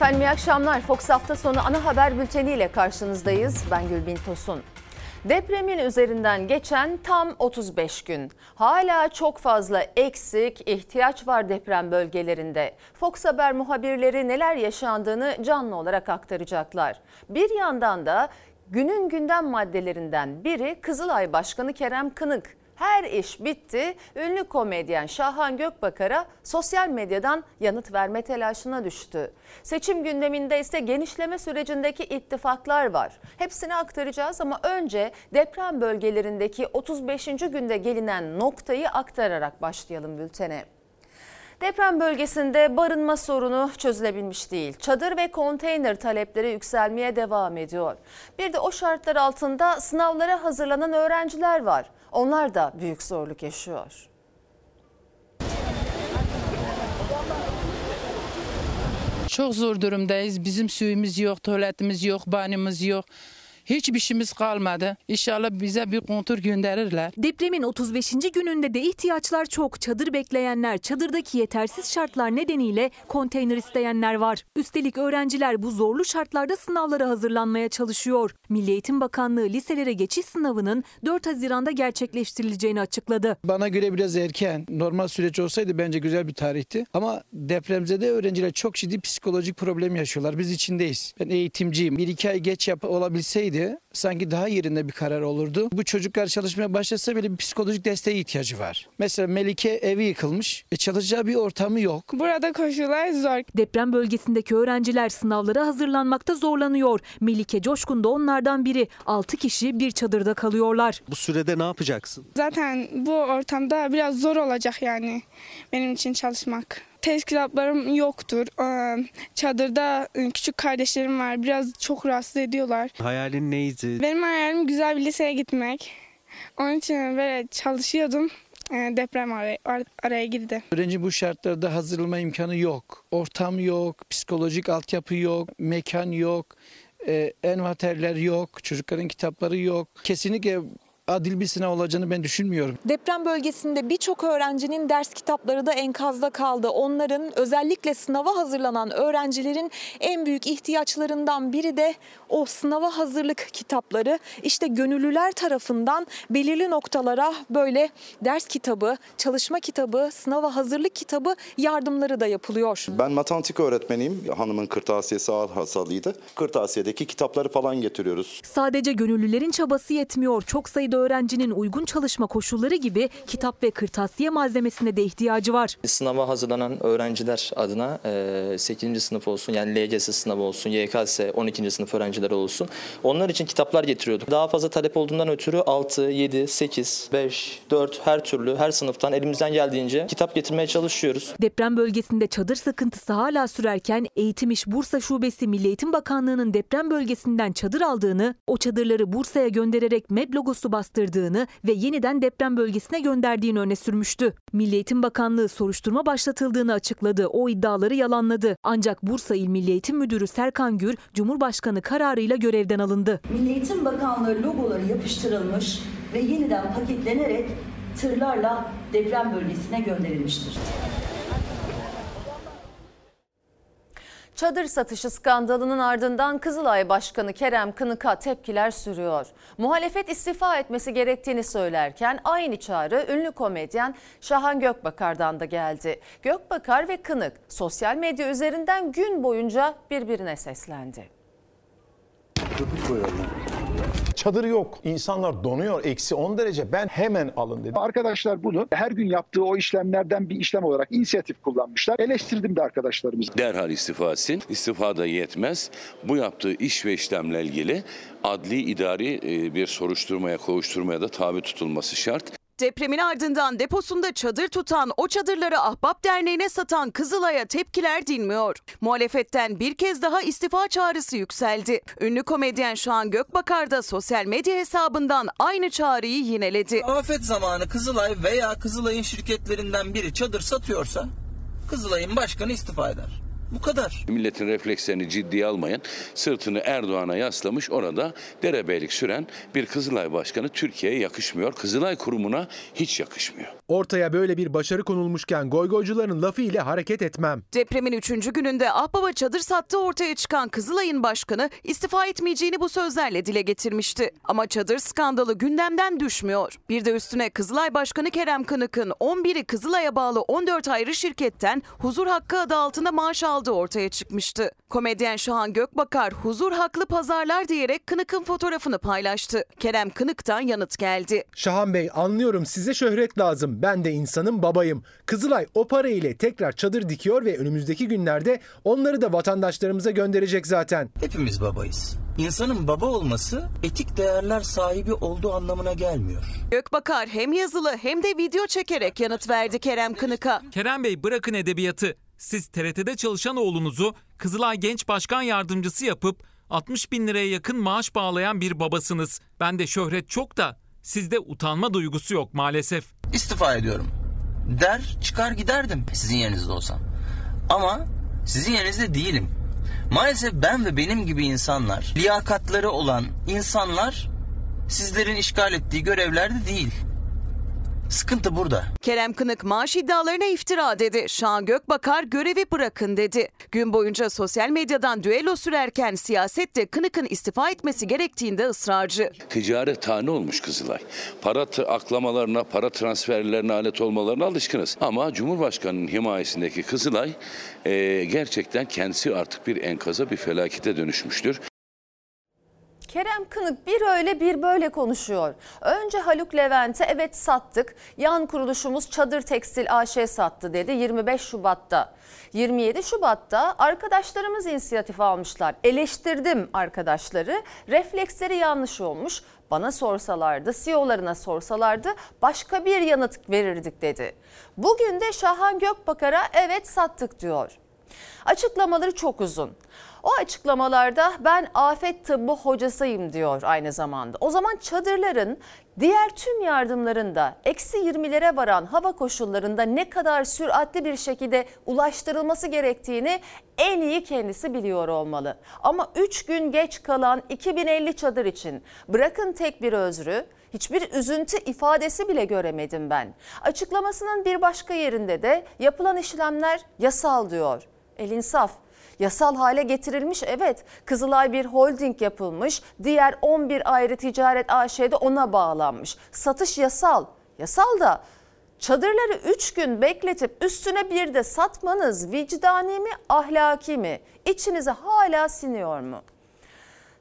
Efendim iyi akşamlar. Fox hafta sonu ana haber bülteniyle karşınızdayız. Ben Gülbin Tosun. Depremin üzerinden geçen tam 35 gün. Hala çok fazla eksik, ihtiyaç var deprem bölgelerinde. Fox Haber muhabirleri neler yaşandığını canlı olarak aktaracaklar. Bir yandan da günün gündem maddelerinden biri Kızılay Başkanı Kerem Kınık. Her iş bitti. Ünlü komedyen Şahan Gökbakar'a sosyal medyadan yanıt verme telaşına düştü. Seçim gündeminde ise genişleme sürecindeki ittifaklar var. Hepsini aktaracağız ama önce deprem bölgelerindeki 35. günde gelinen noktayı aktararak başlayalım bültene. Deprem bölgesinde barınma sorunu çözülebilmiş değil. Çadır ve konteyner talepleri yükselmeye devam ediyor. Bir de o şartlar altında sınavlara hazırlanan öğrenciler var. Onlar da büyük zorluk yaşıyor. Çok zor durumdayız. Bizim suyumuz yok, tuvaletimiz yok, banımız yok. Hiçbir şeyimiz kalmadı. İnşallah bize bir kontur gönderirler. Depremin 35. gününde de ihtiyaçlar çok. Çadır bekleyenler, çadırdaki yetersiz şartlar nedeniyle konteyner isteyenler var. Üstelik öğrenciler bu zorlu şartlarda sınavlara hazırlanmaya çalışıyor. Milli Eğitim Bakanlığı liselere geçiş sınavının 4 Haziran'da gerçekleştirileceğini açıkladı. Bana göre biraz erken. Normal süreç olsaydı bence güzel bir tarihti. Ama depremzede öğrenciler çok ciddi psikolojik problem yaşıyorlar. Biz içindeyiz. Ben eğitimciyim. Bir iki ay geç yap olabilseydi diye sanki daha yerinde bir karar olurdu. Bu çocuklar çalışmaya başlasa bile bir psikolojik desteğe ihtiyacı var. Mesela Melike evi yıkılmış. E çalışacağı bir ortamı yok. Burada koşullar zor. Deprem bölgesindeki öğrenciler sınavlara hazırlanmakta zorlanıyor. Melike Coşkun da onlardan biri. 6 kişi bir çadırda kalıyorlar. Bu sürede ne yapacaksın? Zaten bu ortamda biraz zor olacak yani benim için çalışmak. Test kitaplarım yoktur. Ee, Çadırda e, küçük kardeşlerim var. Biraz çok rahatsız ediyorlar. Hayalin neydi? Benim hayalim güzel bir liseye gitmek. Onun için böyle çalışıyordum. Ee, Deprem araya, ar- araya girdi. Öğrenci bu şartlarda hazırlanma imkanı yok. Ortam yok, psikolojik altyapı yok, mekan yok, e, envaterler yok, çocukların kitapları yok. Kesinlikle adil bir sınav olacağını ben düşünmüyorum. Deprem bölgesinde birçok öğrencinin ders kitapları da enkazda kaldı. Onların özellikle sınava hazırlanan öğrencilerin en büyük ihtiyaçlarından biri de o sınava hazırlık kitapları. İşte gönüllüler tarafından belirli noktalara böyle ders kitabı, çalışma kitabı, sınava hazırlık kitabı yardımları da yapılıyor. Ben matematik öğretmeniyim. Hanımın kırtasiyesi ağır hastalıydı. Kırtasiyedeki kitapları falan getiriyoruz. Sadece gönüllülerin çabası yetmiyor. Çok sayıda öğrencinin uygun çalışma koşulları gibi kitap ve kırtasiye malzemesine de ihtiyacı var. Sınava hazırlanan öğrenciler adına e, 8. sınıf olsun yani LGS sınavı olsun, YKS 12. sınıf öğrencileri olsun. Onlar için kitaplar getiriyorduk. Daha fazla talep olduğundan ötürü 6, 7, 8, 5, 4 her türlü her sınıftan elimizden geldiğince kitap getirmeye çalışıyoruz. Deprem bölgesinde çadır sıkıntısı hala sürerken Eğitim İş Bursa Şubesi Milli Eğitim Bakanlığı'nın deprem bölgesinden çadır aldığını, o çadırları Bursa'ya göndererek MEB logosu bastırdığını ve yeniden deprem bölgesine gönderdiğini öne sürmüştü. Milli Eğitim Bakanlığı soruşturma başlatıldığını açıkladı. O iddiaları yalanladı. Ancak Bursa İl Milli Eğitim Müdürü Serkan Gür, Cumhurbaşkanı kararıyla görevden alındı. Milli Eğitim Bakanlığı logoları yapıştırılmış ve yeniden paketlenerek tırlarla deprem bölgesine gönderilmiştir. Çadır satışı skandalının ardından Kızılay Başkanı Kerem Kınık'a tepkiler sürüyor. Muhalefet istifa etmesi gerektiğini söylerken aynı çağrı ünlü komedyen Şahan Gökbakar'dan da geldi. Gökbakar ve Kınık sosyal medya üzerinden gün boyunca birbirine seslendi. Çadır yok. İnsanlar donuyor. Eksi 10 derece. Ben hemen alın dedim. Arkadaşlar bunu her gün yaptığı o işlemlerden bir işlem olarak inisiyatif kullanmışlar. Eleştirdim de arkadaşlarımızı. Derhal istifa etsin. İstifa da yetmez. Bu yaptığı iş ve işlemle ilgili adli idari e, bir soruşturmaya, kovuşturmaya da tabi tutulması şart. Depremin ardından deposunda çadır tutan o çadırları Ahbap Derneği'ne satan Kızılay'a tepkiler dinmiyor. Muhalefetten bir kez daha istifa çağrısı yükseldi. Ünlü komedyen Şahan Gökbakar da sosyal medya hesabından aynı çağrıyı yineledi. Afet zamanı Kızılay veya Kızılay'ın şirketlerinden biri çadır satıyorsa Kızılay'ın başkanı istifa eder. Bu kadar. Milletin reflekslerini ciddiye almayan, sırtını Erdoğan'a yaslamış orada derebeylik süren bir Kızılay Başkanı Türkiye'ye yakışmıyor. Kızılay Kurumu'na hiç yakışmıyor. Ortaya böyle bir başarı konulmuşken goygoycuların lafı ile hareket etmem. Depremin 3. gününde Ahbaba çadır sattığı ortaya çıkan Kızılay'ın başkanı istifa etmeyeceğini bu sözlerle dile getirmişti. Ama çadır skandalı gündemden düşmüyor. Bir de üstüne Kızılay Başkanı Kerem Kınık'ın 11'i Kızılay'a bağlı 14 ayrı şirketten huzur hakkı adı altında maaş aldığı ortaya çıkmıştı. Komedyen Şahan Gökbakar huzur haklı pazarlar diyerek Kınık'ın fotoğrafını paylaştı. Kerem Kınık'tan yanıt geldi. Şahan Bey anlıyorum size şöhret lazım. Ben de insanın babayım. Kızılay o para ile tekrar çadır dikiyor ve önümüzdeki günlerde onları da vatandaşlarımıza gönderecek zaten. Hepimiz babayız. İnsanın baba olması etik değerler sahibi olduğu anlamına gelmiyor. Gökbakar hem yazılı hem de video çekerek yanıt verdi Kerem Kınık'a. Kerem Bey bırakın edebiyatı. Siz TRT'de çalışan oğlunuzu Kızılay Genç Başkan Yardımcısı yapıp 60 bin liraya yakın maaş bağlayan bir babasınız. Ben de şöhret çok da sizde utanma duygusu yok maalesef. İstifa ediyorum. Der çıkar giderdim sizin yerinizde olsam. Ama sizin yerinizde değilim. Maalesef ben ve benim gibi insanlar, liyakatları olan insanlar sizlerin işgal ettiği görevlerde değil. Sıkıntı burada. Kerem Kınık maaş iddialarına iftira dedi. Şahan Gökbakar görevi bırakın dedi. Gün boyunca sosyal medyadan düello sürerken siyasette Kınık'ın istifa etmesi gerektiğinde ısrarcı. Ticaret tane olmuş Kızılay. Para aklamalarına, para transferlerine alet olmalarına alışkınız. Ama Cumhurbaşkanı'nın himayesindeki Kızılay e, gerçekten kendisi artık bir enkaza, bir felakete dönüşmüştür. Kerem Kınık bir öyle bir böyle konuşuyor. Önce Haluk Levent'e evet sattık. Yan kuruluşumuz Çadır Tekstil AŞ sattı dedi 25 Şubat'ta. 27 Şubat'ta arkadaşlarımız inisiyatif almışlar. Eleştirdim arkadaşları. Refleksleri yanlış olmuş. Bana sorsalardı, CEO'larına sorsalardı başka bir yanıt verirdik dedi. Bugün de Şahan Gökbakar'a evet sattık diyor. Açıklamaları çok uzun. O açıklamalarda ben afet tıbbı hocasıyım diyor aynı zamanda. O zaman çadırların diğer tüm yardımlarında eksi 20'lere varan hava koşullarında ne kadar süratli bir şekilde ulaştırılması gerektiğini en iyi kendisi biliyor olmalı. Ama 3 gün geç kalan 2050 çadır için bırakın tek bir özrü hiçbir üzüntü ifadesi bile göremedim ben. Açıklamasının bir başka yerinde de yapılan işlemler yasal diyor. El insaf. Yasal hale getirilmiş evet. Kızılay bir holding yapılmış. Diğer 11 ayrı ticaret AŞ'de ona bağlanmış. Satış yasal. Yasal da çadırları 3 gün bekletip üstüne bir de satmanız vicdani mi ahlaki mi? İçinize hala siniyor mu?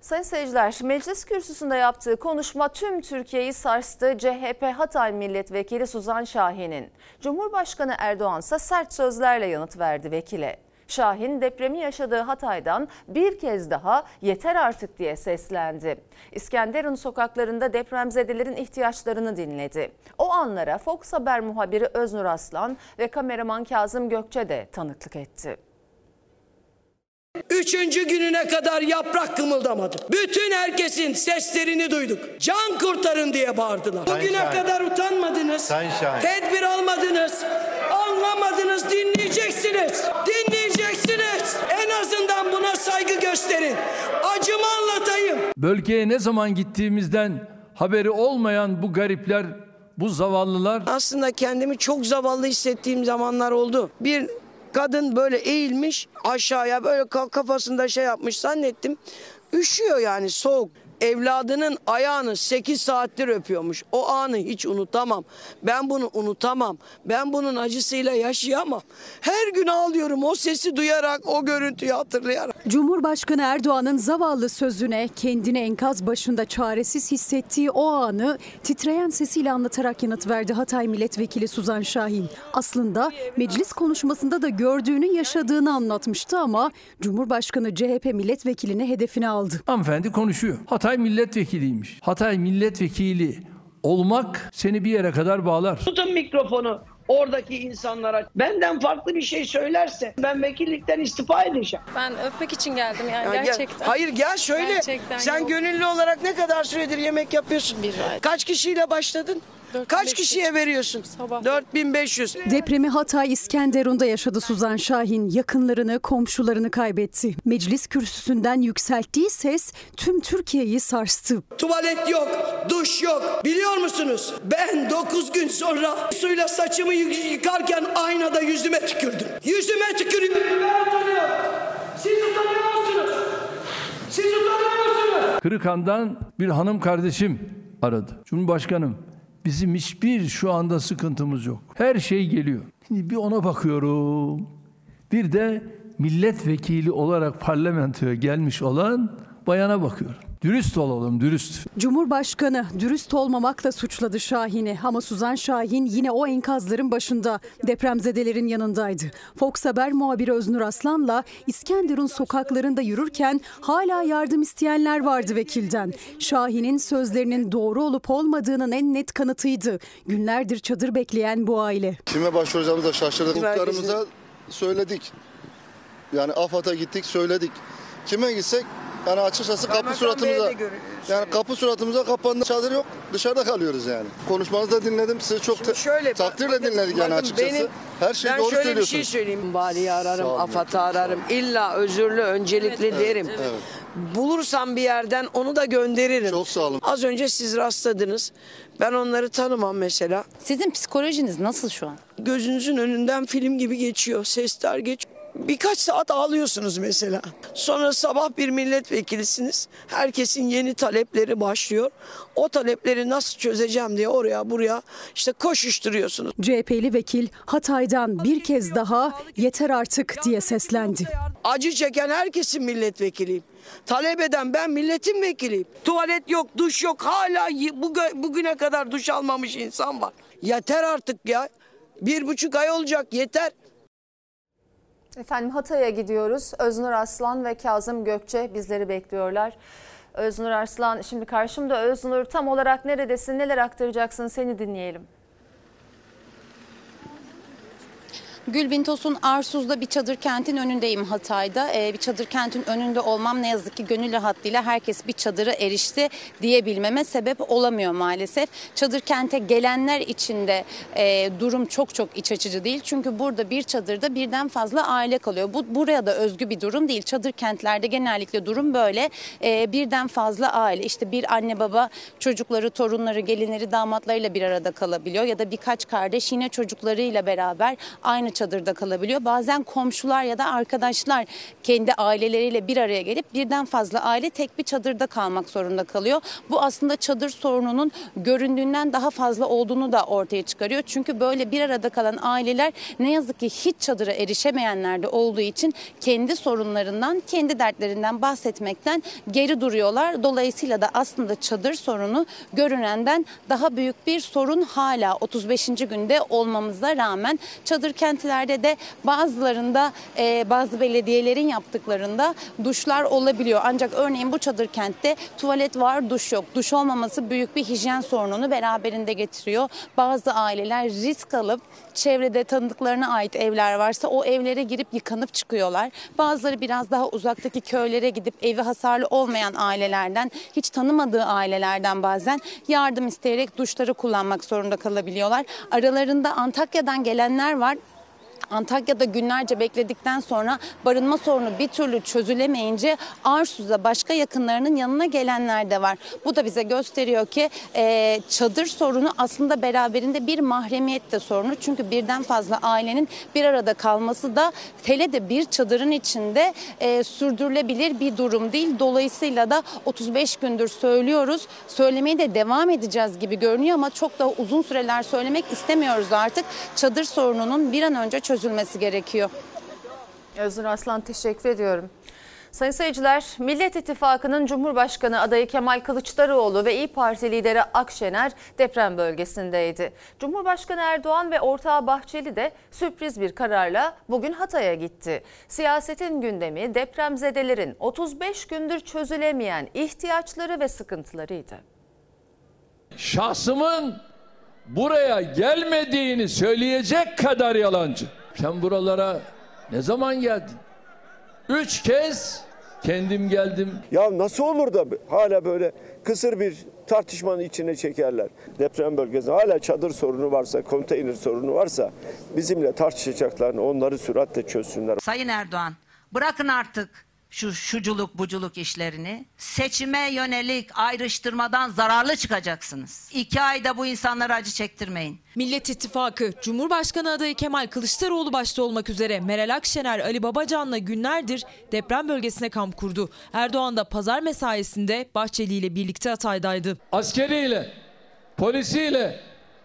Sayın seyirciler, meclis kürsüsünde yaptığı konuşma tüm Türkiye'yi sarstı. CHP Hatay Milletvekili Suzan Şahin'in. Cumhurbaşkanı Erdoğan ise sert sözlerle yanıt verdi vekile. Şahin depremi yaşadığı Hatay'dan bir kez daha yeter artık diye seslendi. İskenderun sokaklarında depremzedelerin ihtiyaçlarını dinledi. O anlara Fox Haber muhabiri Öznur Aslan ve kameraman Kazım Gökçe de tanıklık etti. Üçüncü gününe kadar yaprak kımıldamadı. Bütün herkesin seslerini duyduk. Can kurtarın diye bağırdılar. Sayın Bugüne Şahin. kadar utanmadınız. Sayın Şahin. Tedbir almadınız. Anlamadınız. Dinleyeceksiniz. Dinleyeceksiniz. En azından buna saygı gösterin. Acımı anlatayım. Bölgeye ne zaman gittiğimizden haberi olmayan bu garipler, bu zavallılar Aslında kendimi çok zavallı hissettiğim zamanlar oldu. Bir kadın böyle eğilmiş aşağıya böyle ka- kafasında şey yapmış zannettim. Üşüyor yani soğuk. Evladının ayağını 8 saattir öpüyormuş. O anı hiç unutamam. Ben bunu unutamam. Ben bunun acısıyla yaşayamam. Her gün ağlıyorum o sesi duyarak, o görüntüyü hatırlayarak. Cumhurbaşkanı Erdoğan'ın zavallı sözüne kendini enkaz başında çaresiz hissettiği o anı titreyen sesiyle anlatarak yanıt verdi Hatay Milletvekili Suzan Şahin. Aslında meclis konuşmasında da gördüğünü yaşadığını anlatmıştı ama Cumhurbaşkanı CHP milletvekilini hedefine aldı. hanımefendi konuşuyor. Hatay milletvekiliymiş. Hatay milletvekili olmak seni bir yere kadar bağlar. Tutun mikrofonu oradaki insanlara. Benden farklı bir şey söylerse ben vekillikten istifa edeceğim. Ben öpmek için geldim yani Ya gel- gerçekten. hayır gel şöyle. Gerçekten Sen yok. gönüllü olarak ne kadar süredir yemek yapıyorsun? Bir ay. Kaç kişiyle başladın? Kaç kişiye veriyorsun? 4500. Depremi Hatay İskenderun'da yaşadı Suzan Şahin. Yakınlarını, komşularını kaybetti. Meclis kürsüsünden yükselttiği ses tüm Türkiye'yi sarstı. Tuvalet yok, duş yok. Biliyor musunuz? Ben 9 gün sonra suyla saçımı yı- yıkarken aynada yüzüme tükürdüm. Yüzüme tükürüyorum. Ben utanıyorum. Siz utanıyor musunuz? Siz utanıyor musunuz? Kırıkan'dan bir hanım kardeşim aradı. Cumhurbaşkanım bizim hiçbir şu anda sıkıntımız yok. Her şey geliyor. Şimdi bir ona bakıyorum. Bir de milletvekili olarak parlamentoya gelmiş olan bayana bakıyorum. Dürüst olalım, dürüst. Cumhurbaşkanı dürüst olmamakla suçladı Şahin'i ama Suzan Şahin yine o enkazların başında depremzedelerin yanındaydı. Fox Haber muhabiri Öznur Aslan'la İskenderun sokaklarında yürürken hala yardım isteyenler vardı vekilden. Şahin'in sözlerinin doğru olup olmadığının en net kanıtıydı. Günlerdir çadır bekleyen bu aile. Kime başvuracağımıza şaşırdık. Muhtarımıza söyledik. Yani AFAD'a gittik söyledik. Kime gitsek yani açıkçası kapı suratımıza yani kapı suratımıza kapandı. Çadır yok. Dışarıda kalıyoruz yani. Konuşmanızı da dinledim. Sizi çok te- Şöyle takdirle dinledik yani bakın açıkçası. benim- Her şeyi ben doğru şöyle bir söylüyorsunuz. şey söyleyeyim. Bali'yi ararım, olun. AFAD'ı ararım. İlla özürlü, öncelikli derim. Bulursam bir yerden onu da gönderirim. Çok sağ olun. Az önce siz rastladınız. Ben onları tanımam mesela. Sizin psikolojiniz nasıl şu an? Gözünüzün önünden film gibi geçiyor. Sesler geçiyor. Birkaç saat ağlıyorsunuz mesela. Sonra sabah bir milletvekilisiniz. Herkesin yeni talepleri başlıyor. O talepleri nasıl çözeceğim diye oraya buraya işte koşuşturuyorsunuz. CHP'li vekil Hatay'dan bir kez daha yeter artık diye seslendi. Acı çeken herkesin milletvekiliyim. Talep eden ben milletin vekiliyim. Tuvalet yok, duş yok. Hala bugüne kadar duş almamış insan var. Yeter artık ya. Bir buçuk ay olacak yeter. Efendim Hatay'a gidiyoruz. Öznur Arslan ve Kazım Gökçe bizleri bekliyorlar. Öznur Arslan şimdi karşımda. Öznur tam olarak neredesin? Neler aktaracaksın? Seni dinleyelim. Gülbin Tosun Arsuz'da bir çadır kentin önündeyim Hatay'da. Ee, bir çadır kentin önünde olmam ne yazık ki gönül rahatlığıyla herkes bir çadıra erişti diyebilmeme sebep olamıyor maalesef. Çadır kente gelenler için de e, durum çok çok iç açıcı değil. Çünkü burada bir çadırda birden fazla aile kalıyor. Bu buraya da özgü bir durum değil. Çadır kentlerde genellikle durum böyle. Ee, birden fazla aile işte bir anne baba çocukları, torunları, gelinleri, damatlarıyla bir arada kalabiliyor. Ya da birkaç kardeş yine çocuklarıyla beraber aynı çadırda kalabiliyor. Bazen komşular ya da arkadaşlar kendi aileleriyle bir araya gelip birden fazla aile tek bir çadırda kalmak zorunda kalıyor. Bu aslında çadır sorununun göründüğünden daha fazla olduğunu da ortaya çıkarıyor. Çünkü böyle bir arada kalan aileler ne yazık ki hiç çadıra erişemeyenler de olduğu için kendi sorunlarından, kendi dertlerinden bahsetmekten geri duruyorlar. Dolayısıyla da aslında çadır sorunu görünenden daha büyük bir sorun hala 35. günde olmamıza rağmen çadır kentlerde de bazılarında e, bazı belediyelerin yaptıklarında duşlar olabiliyor. Ancak örneğin bu çadır kentte tuvalet var, duş yok. Duş olmaması büyük bir hijyen sorununu beraberinde getiriyor. Bazı aileler risk alıp çevrede tanıdıklarına ait evler varsa o evlere girip yıkanıp çıkıyorlar. Bazıları biraz daha uzaktaki köylere gidip evi hasarlı olmayan ailelerden, hiç tanımadığı ailelerden bazen yardım isteyerek duşları kullanmak zorunda kalabiliyorlar. Aralarında Antakya'dan gelenler var. Antakya'da günlerce bekledikten sonra barınma sorunu bir türlü çözülemeyince Arsuz'a başka yakınlarının yanına gelenler de var. Bu da bize gösteriyor ki e, çadır sorunu aslında beraberinde bir mahremiyet de sorunu. Çünkü birden fazla ailenin bir arada kalması da hele de bir çadırın içinde e, sürdürülebilir bir durum değil. Dolayısıyla da 35 gündür söylüyoruz. Söylemeye de devam edeceğiz gibi görünüyor ama çok da uzun süreler söylemek istemiyoruz artık. Çadır sorununun bir an önce çözülmesi gerekiyor. Öznur Aslan teşekkür ediyorum. Sayın seyirciler, Millet İttifakı'nın Cumhurbaşkanı adayı Kemal Kılıçdaroğlu ve İyi Parti lideri Akşener deprem bölgesindeydi. Cumhurbaşkanı Erdoğan ve ortağı Bahçeli de sürpriz bir kararla bugün Hatay'a gitti. Siyasetin gündemi depremzedelerin 35 gündür çözülemeyen ihtiyaçları ve sıkıntılarıydı. Şahsımın buraya gelmediğini söyleyecek kadar yalancı. Sen buralara ne zaman geldin? Üç kez kendim geldim. Ya nasıl olur da hala böyle kısır bir tartışmanın içine çekerler. Deprem bölgesinde hala çadır sorunu varsa, konteyner sorunu varsa bizimle tartışacaklarını onları süratle çözsünler. Sayın Erdoğan bırakın artık şu şuculuk buculuk işlerini. Seçime yönelik ayrıştırmadan zararlı çıkacaksınız. İki ayda bu insanlara acı çektirmeyin. Millet İttifakı, Cumhurbaşkanı adayı Kemal Kılıçdaroğlu başta olmak üzere Meral Akşener, Ali Babacan'la günlerdir deprem bölgesine kamp kurdu. Erdoğan da pazar mesaisinde Bahçeli ile birlikte Hatay'daydı. Askeriyle, polisiyle,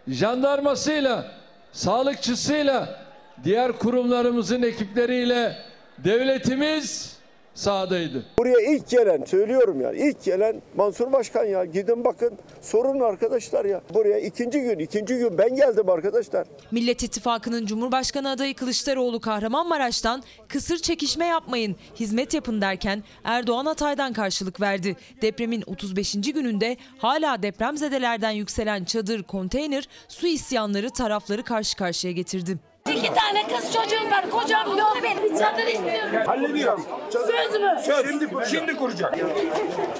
jandarmasıyla, sağlıkçısıyla, diğer kurumlarımızın ekipleriyle devletimiz sahadaydı. Buraya ilk gelen söylüyorum yani ilk gelen Mansur Başkan ya gidin bakın sorun arkadaşlar ya. Buraya ikinci gün ikinci gün ben geldim arkadaşlar. Millet İttifakı'nın Cumhurbaşkanı adayı Kılıçdaroğlu Kahramanmaraş'tan kısır çekişme yapmayın, hizmet yapın derken Erdoğan Hatay'dan karşılık verdi. Depremin 35. gününde hala depremzedelerden yükselen çadır, konteyner, su isyanları tarafları karşı karşıya getirdi. İki tane kız çocuğum var. Kocam yok benim. Bir çadır istiyorum. Hallediyorum. Söz mü? Söz. Şimdi, şimdi kuracak.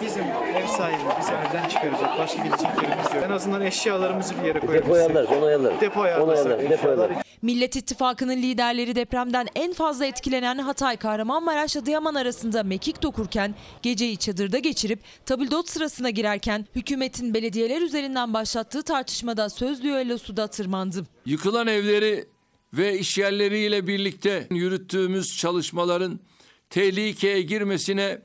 Bizim ev sahibi bizi evden çıkaracak. Başka gidecek yerimiz yok. En azından eşyalarımızı bir yere koyabilirsek. Depo ayarlarız, onu ayarlarız. Depo Onu ayarlasak. ayarlarız, depo ayarlarız. Millet İttifakı'nın liderleri depremden en fazla etkilenen Hatay, Kahramanmaraş, Adıyaman arasında mekik dokurken geceyi çadırda geçirip tabildot sırasına girerken hükümetin belediyeler üzerinden başlattığı tartışmada söz düellosu tırmandı. Yıkılan evleri ve iş yerleriyle birlikte yürüttüğümüz çalışmaların tehlikeye girmesine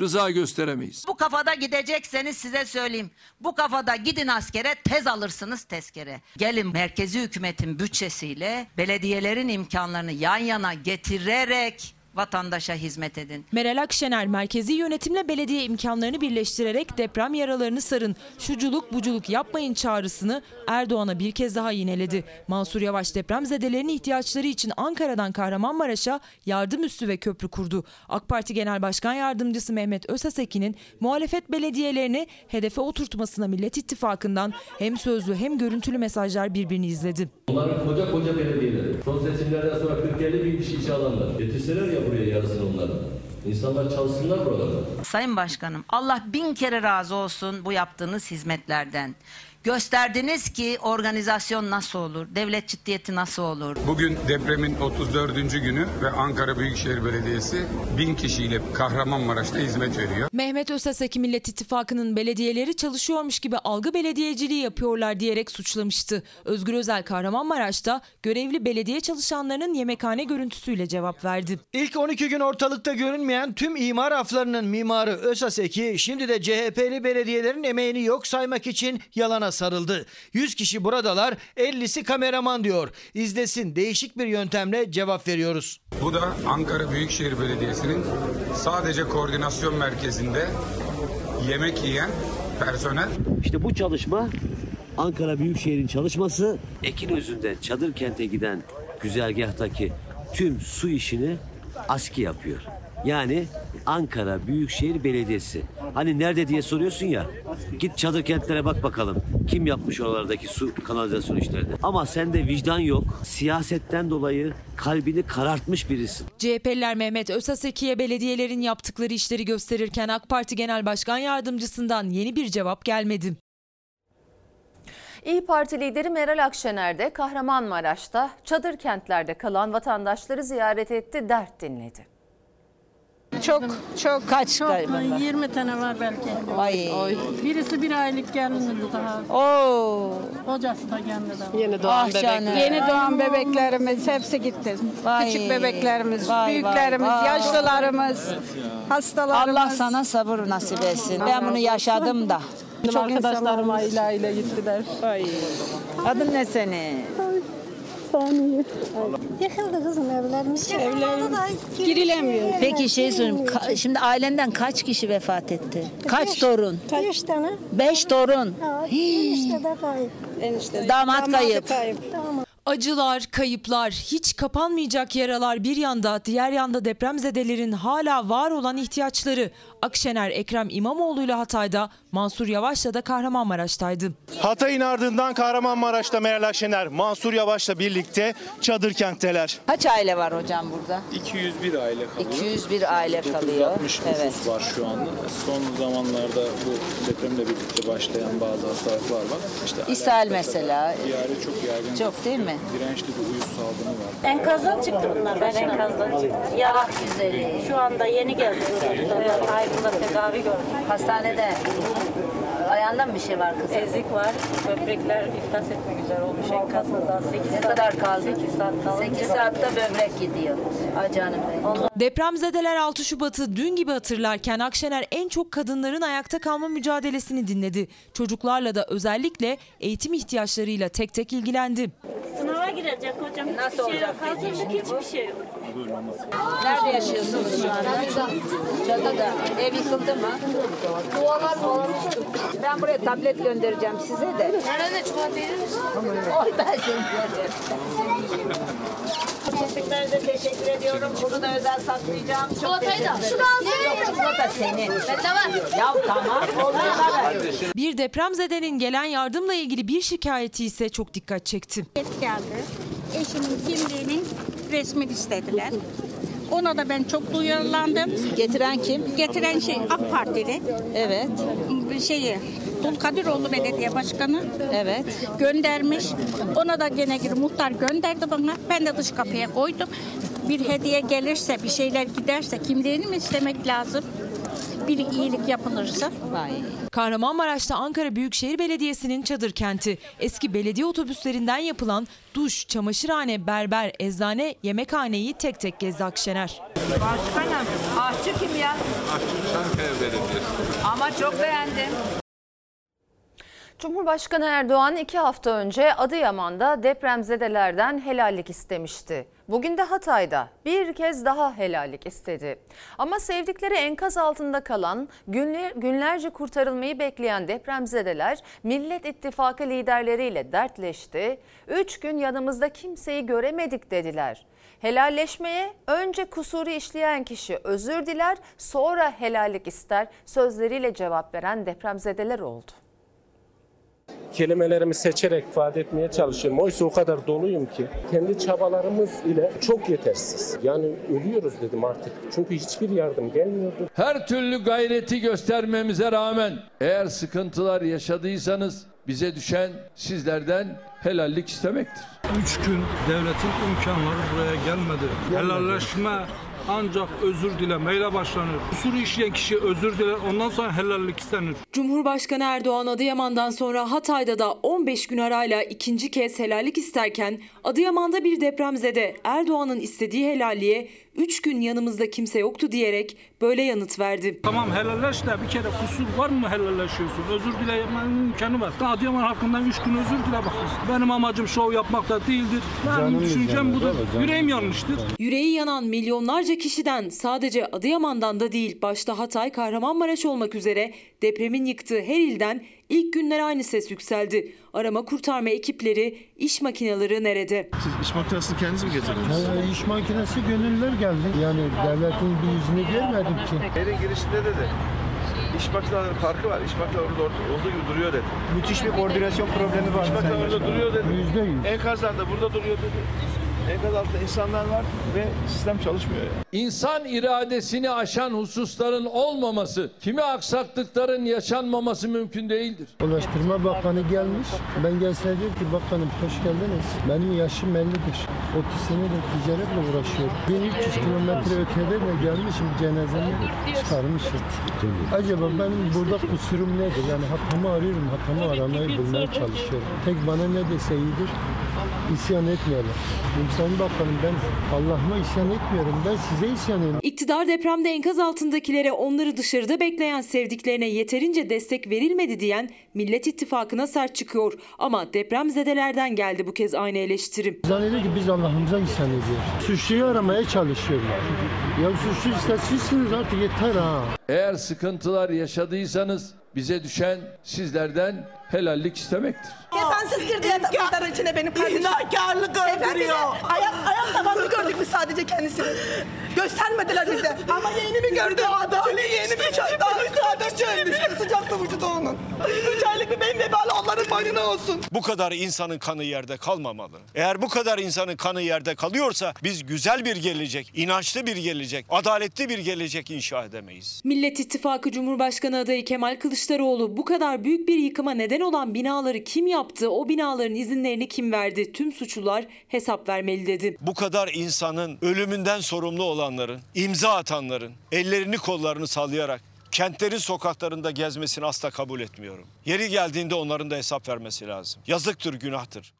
rıza gösteremeyiz. Bu kafada gidecekseniz size söyleyeyim. Bu kafada gidin askere tez alırsınız tezkere. Gelin merkezi hükümetin bütçesiyle belediyelerin imkanlarını yan yana getirerek vatandaşa hizmet edin. Meral Akşener merkezi yönetimle belediye imkanlarını birleştirerek deprem yaralarını sarın, şuculuk buculuk yapmayın çağrısını Erdoğan'a bir kez daha yineledi. Mansur Yavaş depremzedelerin ihtiyaçları için Ankara'dan Kahramanmaraş'a yardım üssü ve köprü kurdu. AK Parti Genel Başkan Yardımcısı Mehmet Özasekin'in muhalefet belediyelerini hedefe oturtmasına Millet İttifakı'ndan hem sözlü hem görüntülü mesajlar birbirini izledi. Onların koca koca belediyeleri. Son seçimlerden sonra 40-50 bin kişi işe alırlar. Getirseler ya buraya yarısını onları. İnsanlar çalışsınlar buralarda. Sayın Başkanım Allah bin kere razı olsun bu yaptığınız hizmetlerden. Gösterdiniz ki organizasyon nasıl olur, devlet ciddiyeti nasıl olur. Bugün depremin 34. günü ve Ankara Büyükşehir Belediyesi bin kişiyle Kahramanmaraş'ta hizmet veriyor. Mehmet Özaseki Millet İttifakı'nın belediyeleri çalışıyormuş gibi algı belediyeciliği yapıyorlar diyerek suçlamıştı. Özgür Özel Kahramanmaraş'ta görevli belediye çalışanlarının yemekhane görüntüsüyle cevap verdi. İlk 12 gün ortalıkta görünmeyen tüm imar aflarının mimarı Ösaseki şimdi de CHP'li belediyelerin emeğini yok saymak için yalana sarıldı. 100 kişi buradalar 50'si kameraman diyor. İzlesin değişik bir yöntemle cevap veriyoruz. Bu da Ankara Büyükşehir Belediyesi'nin sadece koordinasyon merkezinde yemek yiyen personel. İşte bu çalışma Ankara Büyükşehir'in çalışması Ekinözü'nden Çadır Kent'e giden güzergahtaki tüm su işini ASKİ yapıyor. Yani Ankara Büyükşehir Belediyesi. Hani nerede diye soruyorsun ya. Git çadır kentlere bak bakalım. Kim yapmış oralardaki su kanalizasyon işlerini. Ama sende vicdan yok. Siyasetten dolayı kalbini karartmış birisin. CHP'liler Mehmet Özaseki'ye belediyelerin yaptıkları işleri gösterirken AK Parti Genel Başkan Yardımcısından yeni bir cevap gelmedi. İyi Parti lideri Meral Akşener de Kahramanmaraş'ta çadır kentlerde kalan vatandaşları ziyaret etti, dert dinledi. Çok çok kaç Çok, galiba? 20 tane var belki. Ay. Birisi bir aylık gelmedi daha. Oo. Kocası da gelmedi daha. Yeni doğan bebekler. Yeni doğan bebeklerimiz hepsi gitti. Vay. Küçük bebeklerimiz, Vay, büyüklerimiz, vay, vay. yaşlılarımız, hastalarımız. Allah sana sabır nasip etsin. Ben bunu yaşadım da. Benim arkadaşlarım aileyle gittiler. Ay. Adın ne senin? Saniye. Yıkıldı kızım evlerimiz. Evlerimiz girilemiyor. Peki şey sorayım. ka- Şimdi ailenden kaç kişi vefat etti? Kaç torun? Beş tane. Beş torun. Enişte de kayıp. Enişte. Damat kayıp. Acılar, kayıplar, hiç kapanmayacak yaralar bir yanda, diğer yanda depremzedelerin hala var olan ihtiyaçları. Akşener Ekrem İmamoğlu ile Hatay'da, Mansur Yavaş'la da Kahramanmaraş'taydı. Hatay'ın ardından Kahramanmaraş'ta Meral Akşener, Mansur Yavaş'la birlikte çadır kentteler. Kaç aile var hocam burada? 201 aile kalıyor. 201 aile kalıyor. 960 Evet. var şu anda. Son zamanlarda bu depremle birlikte başlayan bazı hastalıklar var. İşte İshal mesela. Diyare çok yaygın. Çok değil mi? Dirençli bir uyuz salgını var. Enkazdan çıktı bunlar. Ben enkazdan çıktım. Yara güzeli. Şu anda yeni geldi. Evet, Aydın'da tedavi gördüm. Hastanede ayağında mı bir şey var kızım? Ezik var. Böbrekler iflas etmek üzere olmuş enkazında. 8 Ne kadar kaldı? 8 saat kaldı. 8 saatte böbrek gidiyor. Ay canım benim. Depremzedeler 6 Şubat'ı dün gibi hatırlarken Akşener en çok kadınların ayakta kalma mücadelesini dinledi. Çocuklarla da özellikle eğitim ihtiyaçlarıyla tek tek ilgilendi. Sınava girecek hocam. Nasıl hiçbir şey yok. Hazırlık hiçbir şey yok. Nerede yaşıyorsunuz şu anda? Çatıda. Ev yıkıldı mı? Mı olmuş? Ben buraya tablet göndereceğim size de. Nerede çikolata verir misin? Oy ben seni da teşekkür ediyorum. Bunu da özel saklayacağım. Çok Çikolatayı da. Şunu ederim. alsana. Yok çikolata senin. Bende var. Ya tamam. Ver. Bir depremzedenin gelen yardımla ilgili bir şikayeti ise çok dikkat çekti. geldi. Eşimin kimliğinin resmini istediler. Ona da ben çok duyarlandım. Getiren kim? Getiren şey AK Partili. Evet. Şeyi Dulkadiroğlu Belediye Başkanı. Evet. Göndermiş. Ona da gene bir muhtar gönderdi bana. Ben de dış kapıya koydum. Bir hediye gelirse, bir şeyler giderse kimliğini mi istemek lazım? Bir iyilik yapılırsa. Kahramanmaraş'ta Ankara Büyükşehir Belediyesi'nin çadır kenti. Eski belediye otobüslerinden yapılan duş, çamaşırhane, berber, eczane, yemekhaneyi tek tek gezdi Akşener. Başkanım, aşçı kim ya? Ama çok beğendim. Cumhurbaşkanı Erdoğan iki hafta önce Adıyaman'da depremzedelerden helallik istemişti. Bugün de Hatay'da bir kez daha helallik istedi. Ama sevdikleri enkaz altında kalan, günler, günlerce kurtarılmayı bekleyen depremzedeler Millet İttifakı liderleriyle dertleşti. Üç gün yanımızda kimseyi göremedik dediler. Helalleşmeye önce kusuru işleyen kişi özür diler, sonra helallik ister sözleriyle cevap veren depremzedeler oldu. Kelimelerimi seçerek ifade etmeye çalışıyorum. Oysa o kadar doluyum ki kendi çabalarımız ile çok yetersiz. Yani ölüyoruz dedim artık. Çünkü hiçbir yardım gelmiyordu. Her türlü gayreti göstermemize rağmen eğer sıkıntılar yaşadıysanız bize düşen sizlerden helallik istemektir. Üç gün devletin imkanları buraya gelmedi. Helalleşme ancak özür dilemeyle başlanır. Kusuru işleyen kişi özür diler ondan sonra helallik istenir. Cumhurbaşkanı Erdoğan Adıyaman'dan sonra Hatay'da da 15 gün arayla ikinci kez helallik isterken Adıyaman'da bir depremzede Erdoğan'ın istediği helalliğe 3 gün yanımızda kimse yoktu diyerek böyle yanıt verdi. Tamam helalleş de bir kere kusur var mı helalleşiyorsun? Özür dilemenin imkanı var. Adıyaman halkından üç gün özür dile bakın. Benim amacım şov yapmak da değildir. Benim düşüncem budur. Yüreğim yanmıştır. Yüreği yanan milyonlarca kişiden sadece Adıyaman'dan da değil başta Hatay, Kahramanmaraş olmak üzere depremin yıktığı her ilden ilk günler aynı ses yükseldi. Arama kurtarma ekipleri, iş makineleri nerede? Siz iş makinesini kendiniz mi getirdiniz? Ya, iş makinesi gönüllüler geldi. Yani devletin bir yüzünü görmedim ki. Evin girişinde dedi. İş makineleri parkı var. İş makineleri orada olduğu gibi duruyor dedi. Müthiş bir koordinasyon problemi var. İş makineleri orada duruyor dedi. Yüzde yüz. Enkazlar da burada duruyor dedi. Enkaz altında insanlar var ve sistem çalışmıyor. Yani. İnsan iradesini aşan hususların olmaması, kimi aksaklıkların yaşanmaması mümkün değildir. Ulaştırma Bakanı gelmiş. Ben gelsene diyor ki bakanım hoş geldiniz. Benim yaşım 50'dir. 30 senedir ticaretle uğraşıyorum. 1300 kilometre ötede de gelmişim cenazemi çıkarmışım. Acaba benim burada kusurum nedir? Yani hatamı arıyorum, hatamı aramayı bulmaya çalışıyorum. Tek bana ne dese iyidir? İsyan etmeyelim. Sayın Bakanım ben Allah'ıma isyan etmiyorum. Ben size isyan ediyorum. İktidar depremde enkaz altındakilere onları dışarıda bekleyen sevdiklerine yeterince destek verilmedi diyen Millet İttifakı'na sert çıkıyor. Ama depremzedelerden geldi bu kez aynı eleştirim. Zannediyor ki biz Allah'ımıza isyan ediyoruz. Suçluyu aramaya çalışıyorlar. Ya suçlu işte sizsiniz artık yeter ha. Eğer sıkıntılar yaşadıysanız Bize düşen sizlerden helallik istemektir. Kefensiz girdi yatakların içine benim kardeşim. İnakarlık öldürüyor. Ayak, ayak tabanını gördük biz sadece kendisini. Göstermediler bize. Ama yeğeni mi gördü? Şöyle yeğeni mi gördü? Üç aydır çölmüş. Sıcaktı vücudu onun. Üç aylık bir benim vebali onların boynuna olsun. Bu kadar insanın kanı yerde kalmamalı. Eğer bu kadar insanın kanı yerde kalıyorsa biz güzel bir gelecek, inançlı bir gelecek, adaletli bir gelecek inşa edemeyiz. Millet İttifakı Cumhurbaşkanı adayı Kemal Kılıçdaroğlu bu kadar büyük bir yıkıma neden olan binaları kim yaptı, o binaların izinlerini kim verdi, tüm suçlular hesap vermeli dedi. Bu kadar insanın ölümünden sorumlu olanların, imza atanların ellerini kollarını sallayarak kentlerin sokaklarında gezmesini asla kabul etmiyorum. Yeri geldiğinde onların da hesap vermesi lazım. Yazıktır, günahtır.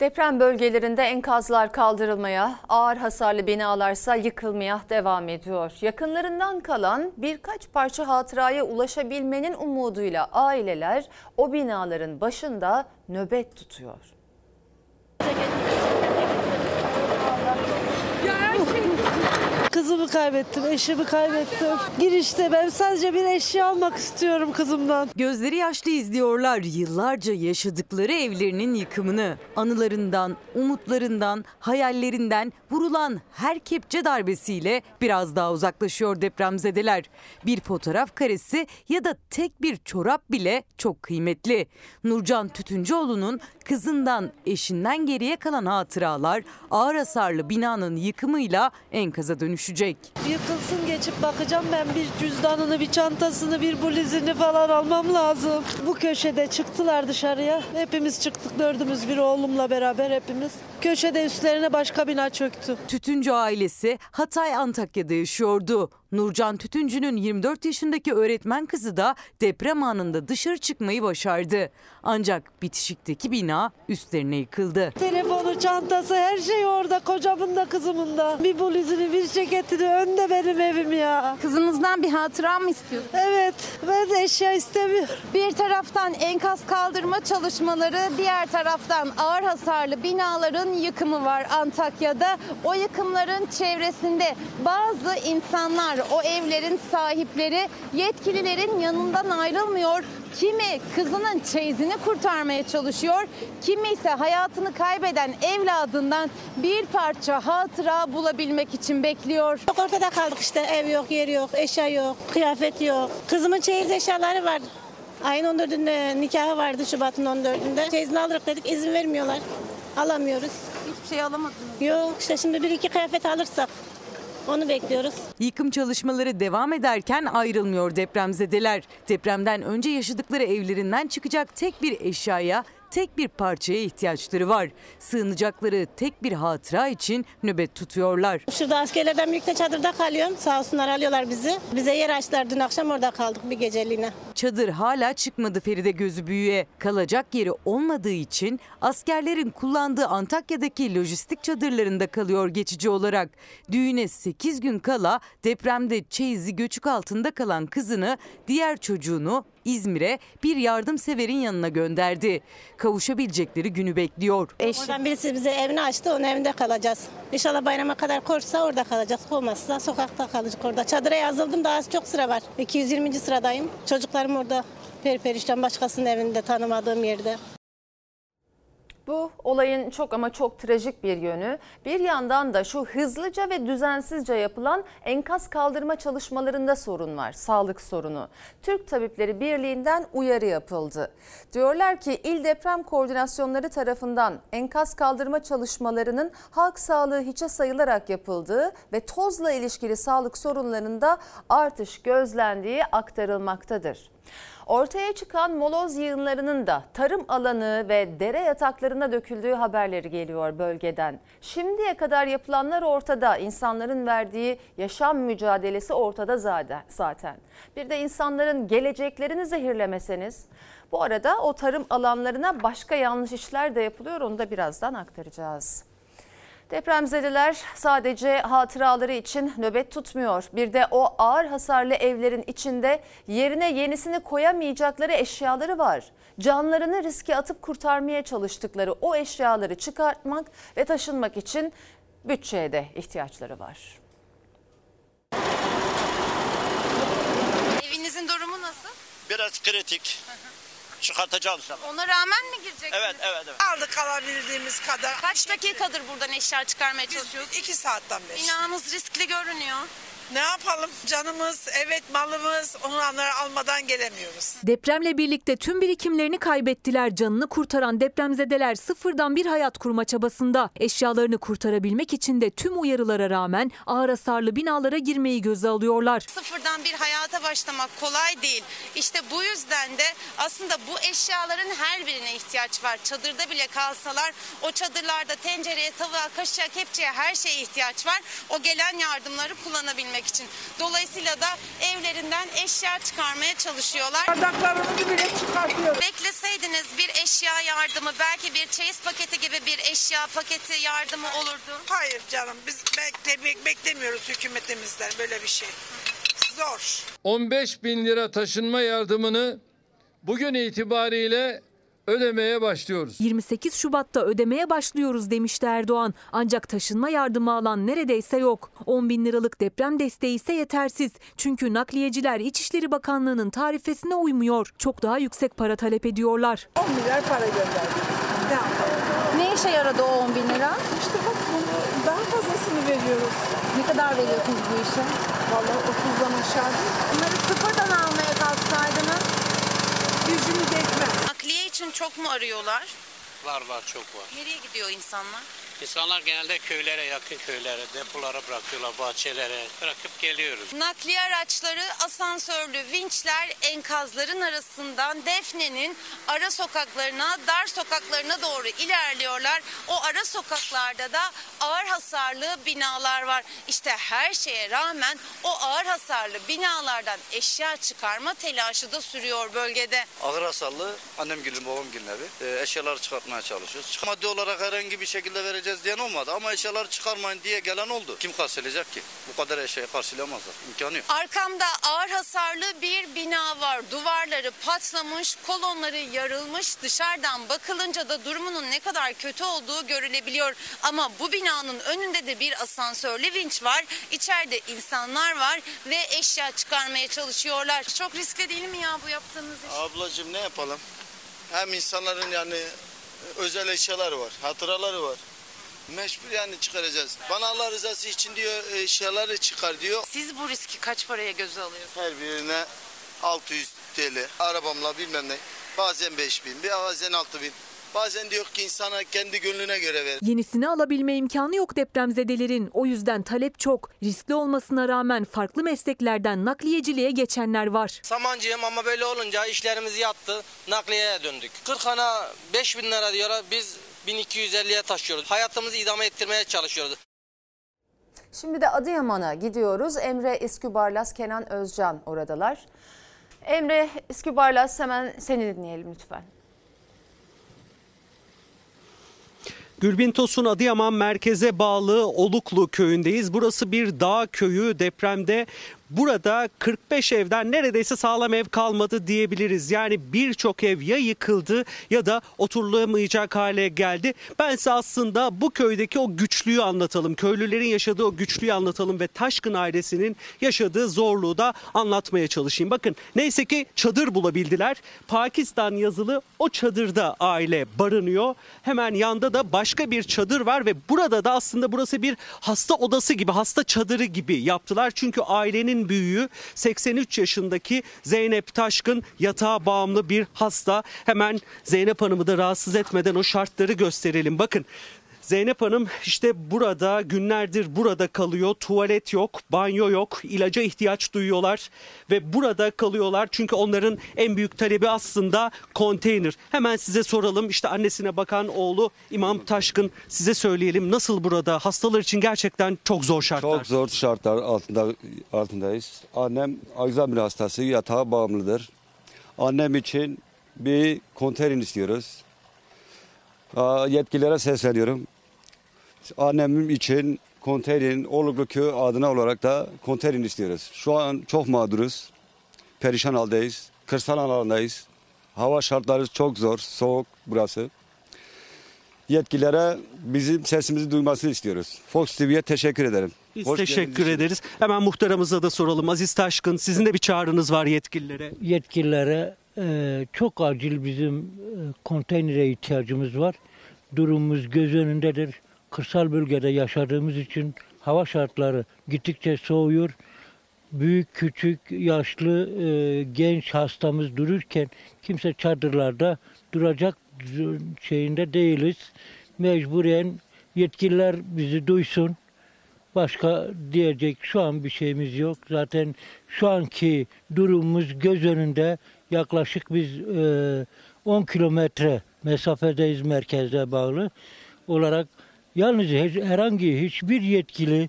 Deprem bölgelerinde enkazlar kaldırılmaya, ağır hasarlı binalarsa yıkılmaya devam ediyor. Yakınlarından kalan birkaç parça hatıraya ulaşabilmenin umuduyla aileler o binaların başında nöbet tutuyor. Kızımı kaybettim, eşimi kaybettim. Girişte ben sadece bir eşya almak istiyorum kızımdan. Gözleri yaşlı izliyorlar yıllarca yaşadıkları evlerinin yıkımını. Anılarından, umutlarından, hayallerinden vurulan her kepçe darbesiyle biraz daha uzaklaşıyor depremzedeler. Bir fotoğraf karesi ya da tek bir çorap bile çok kıymetli. Nurcan Tütüncüoğlu'nun kızından, eşinden geriye kalan hatıralar ağır hasarlı binanın yıkımıyla enkaza dönüşecek. Yıkılsın geçip bakacağım ben bir cüzdanını, bir çantasını, bir blizini falan almam lazım. Bu köşede çıktılar dışarıya. Hepimiz çıktık dördümüz bir oğlumla beraber hepimiz. Köşede üstlerine başka bina çöktü. Tütüncü ailesi Hatay Antakya'da yaşıyordu. Nurcan Tütüncü'nün 24 yaşındaki öğretmen kızı da deprem anında dışarı çıkmayı başardı. Ancak bitişikteki bina üstlerine yıkıldı. Telefonu, çantası her şey orada. Kocamın da kızımın da. Bir bluzunu, bir ceketini önde benim evim ya. Kızınızdan bir hatıra mı istiyorsunuz? Evet. Ben de eşya istemiyorum. Bir taraftan enkaz kaldırma çalışmaları, diğer taraftan ağır hasarlı binaların yıkımı var Antakya'da. O yıkımların çevresinde bazı insanlar, o evlerin sahipleri yetkililerin yanından ayrılmıyor. Kimi kızının çeyizini kurtarmaya çalışıyor, kimi ise hayatını kaybeden evladından bir parça hatıra bulabilmek için bekliyor. Çok ortada kaldık işte. Ev yok, yer yok, eşya yok, kıyafet yok. Kızımın çeyiz eşyaları var. Ayın 14'ünde nikahı vardı Şubat'ın 14'ünde. Çeyizini alırız dedik izin vermiyorlar. Alamıyoruz. Hiçbir şey alamadınız. Yok işte şimdi bir iki kıyafet alırsak onu bekliyoruz. Yıkım çalışmaları devam ederken ayrılmıyor depremzedeler. Depremden önce yaşadıkları evlerinden çıkacak tek bir eşyaya, tek bir parçaya ihtiyaçları var. Sığınacakları tek bir hatıra için nöbet tutuyorlar. Şurada askerlerden birlikte çadırda kalıyorum. Sağ olsunlar alıyorlar bizi. Bize yer açtılar. Dün akşam orada kaldık bir geceliğine. Çadır hala çıkmadı Feride Gözü Büyü'ye. Kalacak yeri olmadığı için askerlerin kullandığı Antakya'daki lojistik çadırlarında kalıyor geçici olarak. Düğüne 8 gün kala depremde çeyizi göçük altında kalan kızını, diğer çocuğunu İzmir'e bir yardımseverin yanına gönderdi. Kavuşabilecekleri günü bekliyor. Oradan birisi bize evini açtı. Onun evinde kalacağız. İnşallah bayrama kadar korsa orada kalacağız. Kovmazsa sokakta kalacak orada. Çadıra yazıldım. Daha çok sıra var. 220. sıradayım. Çocuklarım orada. Perperişten başkasının evinde tanımadığım yerde. Bu olayın çok ama çok trajik bir yönü. Bir yandan da şu hızlıca ve düzensizce yapılan enkaz kaldırma çalışmalarında sorun var. Sağlık sorunu. Türk Tabipleri Birliği'nden uyarı yapıldı. Diyorlar ki il deprem koordinasyonları tarafından enkaz kaldırma çalışmalarının halk sağlığı hiçe sayılarak yapıldığı ve tozla ilişkili sağlık sorunlarında artış gözlendiği aktarılmaktadır. Ortaya çıkan moloz yığınlarının da tarım alanı ve dere yataklarına döküldüğü haberleri geliyor bölgeden. Şimdiye kadar yapılanlar ortada. İnsanların verdiği yaşam mücadelesi ortada zaten. Bir de insanların geleceklerini zehirlemeseniz. Bu arada o tarım alanlarına başka yanlış işler de yapılıyor. Onu da birazdan aktaracağız. Depremzedeler sadece hatıraları için nöbet tutmuyor. Bir de o ağır hasarlı evlerin içinde yerine yenisini koyamayacakları eşyaları var. Canlarını riske atıp kurtarmaya çalıştıkları o eşyaları çıkartmak ve taşınmak için bütçeye de ihtiyaçları var. Evin durumu nasıl? Biraz kritik. Çıkartacağız inşallah. Ona rağmen mi gireceksiniz? Evet, evet, evet. Aldık alabildiğimiz kadar. Kaç dakikadır buradan eşya çıkarmaya çalışıyorsunuz? İki saatten beri. Binanız riskli görünüyor. Ne yapalım? Canımız, evet malımız, onları almadan gelemiyoruz. Depremle birlikte tüm birikimlerini kaybettiler. Canını kurtaran depremzedeler sıfırdan bir hayat kurma çabasında. Eşyalarını kurtarabilmek için de tüm uyarılara rağmen ağır hasarlı binalara girmeyi göze alıyorlar. Sıfırdan bir hayata başlamak kolay değil. İşte bu yüzden de aslında bu eşyaların her birine ihtiyaç var. Çadırda bile kalsalar o çadırlarda tencereye, tavuğa, kaşığa, kepçeye her şeye ihtiyaç var. O gelen yardımları kullanabilmek için. Dolayısıyla da evlerinden eşya çıkarmaya çalışıyorlar. Bardaklarımızı bile çıkartıyoruz. Bekleseydiniz bir eşya yardımı, belki bir çeyiz paketi gibi bir eşya paketi yardımı olurdu. Hayır canım biz bekle, bek- beklemiyoruz hükümetimizden böyle bir şey. Zor. 15 bin lira taşınma yardımını bugün itibariyle ödemeye başlıyoruz. 28 Şubat'ta ödemeye başlıyoruz demişti Erdoğan. Ancak taşınma yardımı alan neredeyse yok. 10 bin liralık deprem desteği ise yetersiz. Çünkü nakliyeciler İçişleri Bakanlığı'nın tarifesine uymuyor. Çok daha yüksek para talep ediyorlar. 10 milyar para gönderdik. Ne işe yaradı o 10 bin lira? İşte bak bunu daha fazlasını veriyoruz. Ne kadar veriyorsunuz bu işe? Vallahi 30'dan aşağı değil. Bunları sıfırdan almaya kalksaydınız. Gücümüz. Nakliye için çok mu arıyorlar? Var var çok var. Nereye gidiyor insanlar? İnsanlar genelde köylere yakın köylere depolara bırakıyorlar bahçelere bırakıp geliyoruz. Nakliye araçları, asansörlü vinçler enkazların arasından Defne'nin ara sokaklarına, dar sokaklarına doğru ilerliyorlar. O ara sokaklarda da ağır hasarlı binalar var. İşte her şeye rağmen o ağır hasarlı binalardan eşya çıkarma telaşı da sürüyor bölgede. Ağır hasarlı annem gülüm babam gülüm evi. E, eşyaları çıkartmaya çalışıyoruz. Maddi olarak herhangi bir şekilde vereceğiz diyen olmadı ama eşyaları çıkarmayın diye gelen oldu. Kim karşılayacak ki? Bu kadar eşyayı karşılayamazlar. İmkanı yok. Arkamda ağır hasarlı bir bina var. Duvarları patlamış, kolonları yarılmış. Dışarıdan bakılınca da durumunun ne kadar kötü olduğu görülebiliyor. Ama bu binanın önünde de bir asansörlü vinç var. İçeride insanlar var ve eşya çıkarmaya çalışıyorlar. Çok riskli değil mi ya bu yaptığınız iş? Ablacığım ne yapalım? Hem insanların yani özel eşyaları var, hatıraları var. Mecbur yani çıkaracağız. Bana Allah rızası için diyor eşyaları çıkar diyor. Siz bu riski kaç paraya göze alıyorsunuz? Her birine 600 TL. Arabamla bilmem ne. Bazen 5000, bazen 6000. Bazen diyor ki insana kendi gönlüne göre ver. Yenisini alabilme imkanı yok depremzedelerin. O yüzden talep çok. Riskli olmasına rağmen farklı mesleklerden nakliyeciliğe geçenler var. Samancıyım ama böyle olunca işlerimiz yattı. Nakliyeye döndük. 40 ana 5 bin lira diyorlar. Biz 1250'ye taşıyoruz. Hayatımızı idame ettirmeye çalışıyoruz. Şimdi de Adıyaman'a gidiyoruz. Emre İskübarlas, Kenan Özcan oradalar. Emre İskübarlas hemen seni dinleyelim lütfen. Gülbin Tosun Adıyaman merkeze bağlı Oluklu köyündeyiz. Burası bir dağ köyü depremde Burada 45 evden neredeyse sağlam ev kalmadı diyebiliriz. Yani birçok ev ya yıkıldı ya da oturulamayacak hale geldi. Ben size aslında bu köydeki o güçlüğü anlatalım. Köylülerin yaşadığı o güçlüğü anlatalım ve Taşkın ailesinin yaşadığı zorluğu da anlatmaya çalışayım. Bakın neyse ki çadır bulabildiler. Pakistan yazılı o çadırda aile barınıyor. Hemen yanda da başka bir çadır var ve burada da aslında burası bir hasta odası gibi, hasta çadırı gibi yaptılar. Çünkü ailenin büyüğü 83 yaşındaki Zeynep Taşkın yatağa bağımlı bir hasta. Hemen Zeynep Hanım'ı da rahatsız etmeden o şartları gösterelim. Bakın Zeynep Hanım işte burada günlerdir burada kalıyor. Tuvalet yok, banyo yok, ilaca ihtiyaç duyuyorlar ve burada kalıyorlar. Çünkü onların en büyük talebi aslında konteyner. Hemen size soralım işte annesine bakan oğlu İmam Taşkın size söyleyelim nasıl burada hastalar için gerçekten çok zor şartlar. Çok zor şartlar altında altındayız. Annem Alzheimer hastası yatağa bağımlıdır. Annem için bir konteyner istiyoruz. Yetkililere sesleniyorum. Annem için konteynerin Oluklu Köyü adına olarak da konteyner istiyoruz. Şu an çok mağduruz. Perişan haldeyiz. Kırsal alandayız. Hava şartları çok zor. Soğuk burası. Yetkililere bizim sesimizi duymasını istiyoruz. Fox TV'ye teşekkür ederim. Biz Hoş teşekkür geldiniz. ederiz. Hemen muhtarımıza da soralım. Aziz Taşkın sizin de bir çağrınız var yetkililere. yetkililere e, çok acil bizim e, konteynere ihtiyacımız var. Durumumuz göz önündedir. Kırsal bölgede yaşadığımız için hava şartları gittikçe soğuyor. Büyük, küçük, yaşlı, e, genç hastamız dururken kimse çadırlarda duracak şeyinde değiliz. Mecburen yetkililer bizi duysun. Başka diyecek şu an bir şeyimiz yok. Zaten şu anki durumumuz göz önünde. Yaklaşık biz e, 10 kilometre mesafedeyiz merkezde bağlı olarak. Yalnız herhangi hiçbir yetkili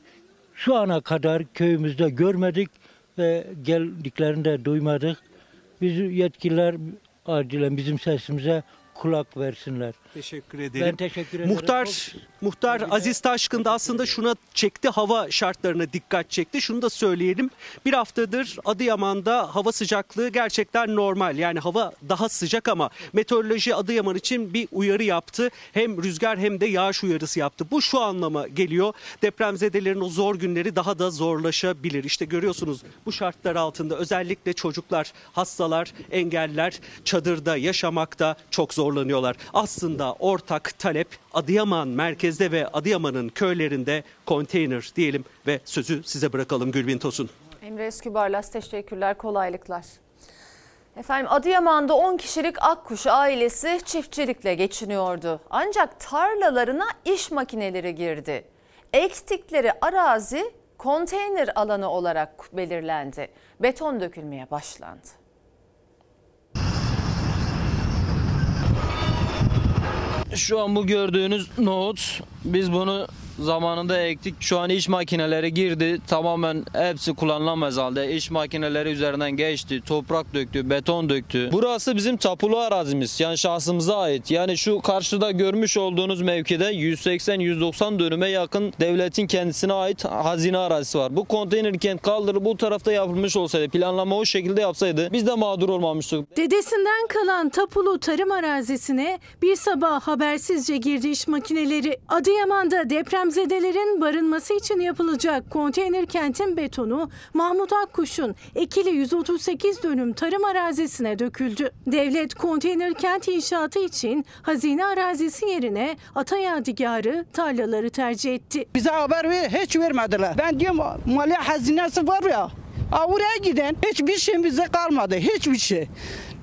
şu ana kadar köyümüzde görmedik ve geldiklerini de duymadık. Biz yetkililer acilen bizim sesimize kulak versinler. Teşekkür ederim. Ben teşekkür ederim. Muhtar Muhtar Aziz Taşkın da aslında şuna çekti hava şartlarına dikkat çekti. Şunu da söyleyelim. Bir haftadır Adıyaman'da hava sıcaklığı gerçekten normal. Yani hava daha sıcak ama meteoroloji Adıyaman için bir uyarı yaptı. Hem rüzgar hem de yağış uyarısı yaptı. Bu şu anlama geliyor. Depremzedelerin o zor günleri daha da zorlaşabilir. İşte görüyorsunuz bu şartlar altında özellikle çocuklar, hastalar, engelliler çadırda yaşamakta çok zorlanıyorlar. Aslında ortak talep Adıyaman merkezde ve Adıyaman'ın köylerinde konteyner diyelim ve sözü size bırakalım Gülbin Tosun. Emre Eskübarlas teşekkürler, kolaylıklar. Efendim Adıyaman'da 10 kişilik Akkuş ailesi çiftçilikle geçiniyordu. Ancak tarlalarına iş makineleri girdi. Ektikleri arazi konteyner alanı olarak belirlendi. Beton dökülmeye başlandı. Şu an bu gördüğünüz nohut biz bunu zamanında ektik. Şu an iş makineleri girdi. Tamamen hepsi kullanılamaz halde. İş makineleri üzerinden geçti. Toprak döktü, beton döktü. Burası bizim tapulu arazimiz. Yani şahsımıza ait. Yani şu karşıda görmüş olduğunuz mevkide 180-190 dönüme yakın devletin kendisine ait hazine arazisi var. Bu konteyner kent kaldırıp bu tarafta yapılmış olsaydı, planlama o şekilde yapsaydı biz de mağdur olmamıştık. Dedesinden kalan tapulu tarım arazisine bir sabah habersizce girdi iş makineleri. Adıyaman'da depremzedelerin barınması için yapılacak konteyner kentin betonu Mahmut Akkuş'un ekili 138 dönüm tarım arazisine döküldü. Devlet konteyner kent inşaatı için hazine arazisi yerine ata yadigarı tarlaları tercih etti. Bize haber ver, hiç vermediler. Ben diyorum maliye hazinesi var ya. ha, Oraya giden hiçbir şey bize kalmadı. Hiçbir şey.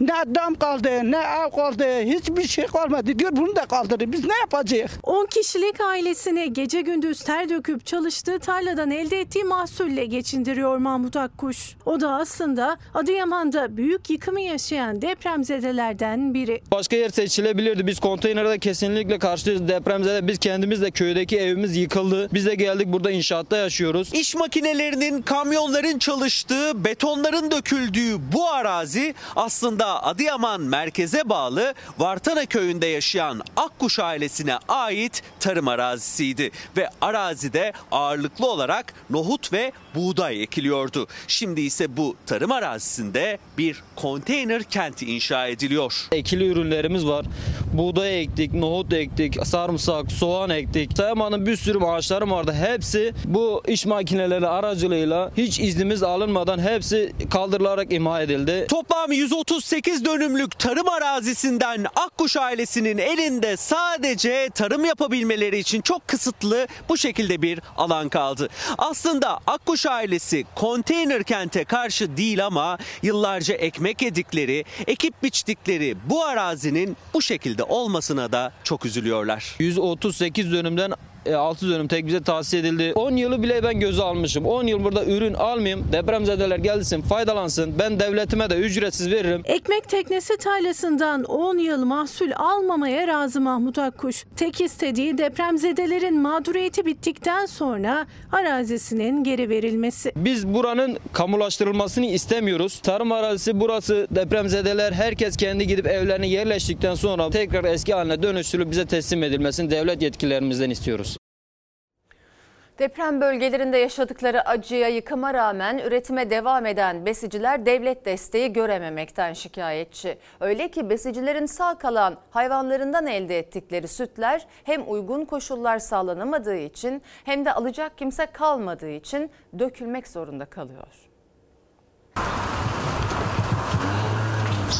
Ne dam kaldı, ne ev kaldı, hiçbir şey kalmadı. Diyor bunu da kaldırır. Biz ne yapacağız? 10 kişilik ailesine gece gündüz ter döküp çalıştığı tarladan elde ettiği mahsulle geçindiriyor Mahmut Akkuş. O da aslında Adıyaman'da büyük yıkımı yaşayan depremzedelerden biri. Başka yer seçilebilirdi. Biz konteynerde kesinlikle karşıyız. Depremzede biz kendimiz de köydeki evimiz yıkıldı. Biz de geldik burada inşaatta yaşıyoruz. İş makinelerinin, kamyonların çalıştığı, betonların döküldüğü bu arazi aslında Adıyaman merkeze bağlı Vartana köyünde yaşayan Akkuş ailesine ait tarım arazisiydi. Ve arazide ağırlıklı olarak nohut ve buğday ekiliyordu. Şimdi ise bu tarım arazisinde bir konteyner kenti inşa ediliyor. Ekili ürünlerimiz var. Buğday ektik, nohut ektik, sarımsak, soğan ektik. Sayamanın bir sürü ağaçları vardı. Hepsi bu iş makineleri aracılığıyla hiç iznimiz alınmadan hepsi kaldırılarak imha edildi. Toplam 138 dönümlük tarım arazisinden Akkuş ailesinin elinde sadece tarım yapabilmeleri için çok kısıtlı bu şekilde bir alan kaldı. Aslında Akkuş ailesi konteyner kente karşı değil ama yıllarca ekmek yedikleri, ekip biçtikleri bu arazinin bu şekilde olmasına da çok üzülüyorlar. 138 dönümden 6 dönüm tek bize tahsis edildi. 10 yılı bile ben göze almışım. 10 yıl burada ürün almayayım. Depremzedeler gelsin, faydalansın. Ben devletime de ücretsiz veririm. Ekmek teknesi tarlasından 10 yıl mahsul almamaya razı Mahmut Akkuş. Tek istediği depremzedelerin mağduriyeti bittikten sonra arazisinin geri verilmesi. Biz buranın kamulaştırılmasını istemiyoruz. Tarım arazisi burası depremzedeler herkes kendi gidip evlerine yerleştikten sonra tekrar eski haline dönüştürülüp bize teslim edilmesini devlet yetkililerimizden istiyoruz. Deprem bölgelerinde yaşadıkları acıya, yıkıma rağmen üretime devam eden besiciler devlet desteği görememekten şikayetçi. Öyle ki besicilerin sağ kalan hayvanlarından elde ettikleri sütler hem uygun koşullar sağlanamadığı için hem de alacak kimse kalmadığı için dökülmek zorunda kalıyor.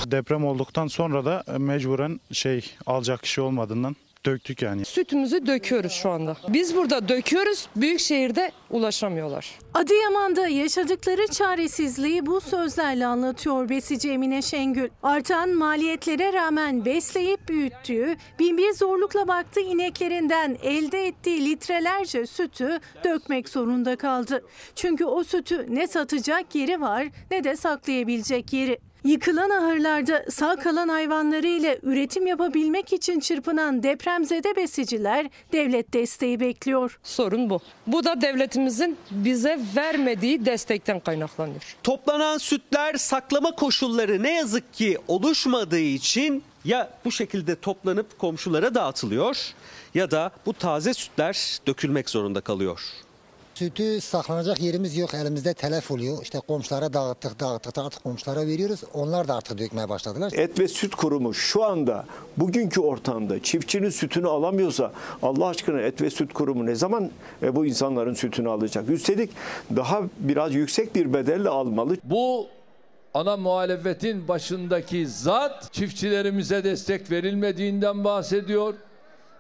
Deprem olduktan sonra da mecburen şey alacak kişi olmadığından döktük yani. Sütümüzü döküyoruz şu anda. Biz burada döküyoruz, büyük şehirde ulaşamıyorlar. Adıyaman'da yaşadıkları çaresizliği bu sözlerle anlatıyor besici Emine Şengül. Artan maliyetlere rağmen besleyip büyüttüğü, binbir zorlukla baktığı ineklerinden elde ettiği litrelerce sütü dökmek zorunda kaldı. Çünkü o sütü ne satacak yeri var ne de saklayabilecek yeri. Yıkılan ahırlarda sağ kalan hayvanlarıyla üretim yapabilmek için çırpınan depremzede besiciler devlet desteği bekliyor. Sorun bu. Bu da devletimizin bize vermediği destekten kaynaklanıyor. Toplanan sütler saklama koşulları ne yazık ki oluşmadığı için ya bu şekilde toplanıp komşulara dağıtılıyor ya da bu taze sütler dökülmek zorunda kalıyor. Sütü saklanacak yerimiz yok. Elimizde telef oluyor. İşte komşulara dağıttık, dağıttık, dağıttık komşulara veriyoruz. Onlar da artık dökmeye başladılar. Et ve Süt Kurumu şu anda bugünkü ortamda çiftçinin sütünü alamıyorsa Allah aşkına Et ve Süt Kurumu ne zaman e, bu insanların sütünü alacak? Üstelik daha biraz yüksek bir bedelle almalı. Bu ana muhalefetin başındaki zat çiftçilerimize destek verilmediğinden bahsediyor.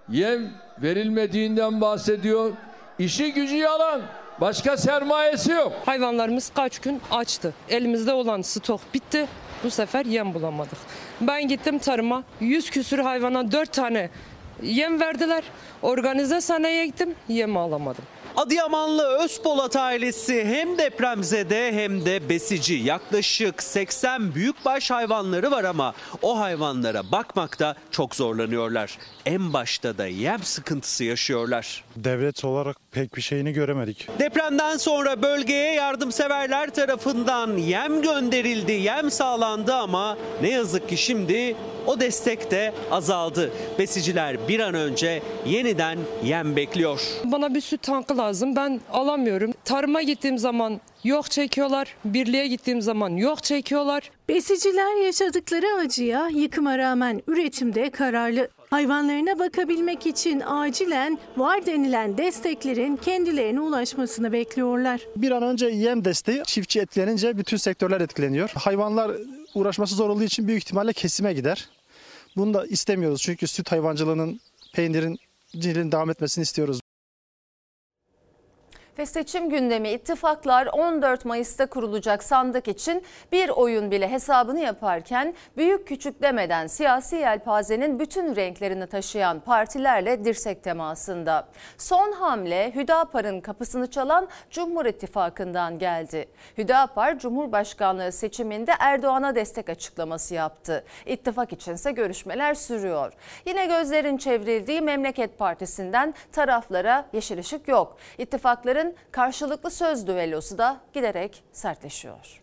Yem verilmediğinden bahsediyor. İşi gücü yalan. Başka sermayesi yok. Hayvanlarımız kaç gün açtı. Elimizde olan stok bitti. Bu sefer yem bulamadık. Ben gittim tarıma. 100 küsür hayvana 4 tane yem verdiler. Organize sanayiye gittim. Yem alamadım. Adıyamanlı Özpolat ailesi hem depremzede hem de besici. Yaklaşık 80 büyükbaş hayvanları var ama o hayvanlara bakmakta çok zorlanıyorlar. En başta da yem sıkıntısı yaşıyorlar. Devlet olarak pek bir şeyini göremedik. Depremden sonra bölgeye yardımseverler tarafından yem gönderildi, yem sağlandı ama ne yazık ki şimdi o destek de azaldı. Besiciler bir an önce yeniden yem bekliyor. Bana bir süt tankı lazım. Ben alamıyorum. Tarıma gittiğim zaman yok çekiyorlar. Birliğe gittiğim zaman yok çekiyorlar. Besiciler yaşadıkları acıya, yıkıma rağmen üretimde kararlı. Hayvanlarına bakabilmek için acilen var denilen desteklerin kendilerine ulaşmasını bekliyorlar. Bir an önce yem desteği çiftçi etkilenince bütün sektörler etkileniyor. Hayvanlar uğraşması zor olduğu için büyük ihtimalle kesime gider. Bunu da istemiyoruz çünkü süt hayvancılığının, peynirin cilin devam etmesini istiyoruz. Ve seçim gündemi ittifaklar 14 Mayıs'ta kurulacak sandık için bir oyun bile hesabını yaparken büyük küçük demeden siyasi yelpazenin bütün renklerini taşıyan partilerle dirsek temasında. Son hamle Hüdapar'ın kapısını çalan Cumhur İttifakı'ndan geldi. Hüdapar Cumhurbaşkanlığı seçiminde Erdoğan'a destek açıklaması yaptı. İttifak içinse görüşmeler sürüyor. Yine gözlerin çevrildiği Memleket Partisi'nden taraflara yeşil ışık yok. İttifakların karşılıklı söz düellosu da giderek sertleşiyor.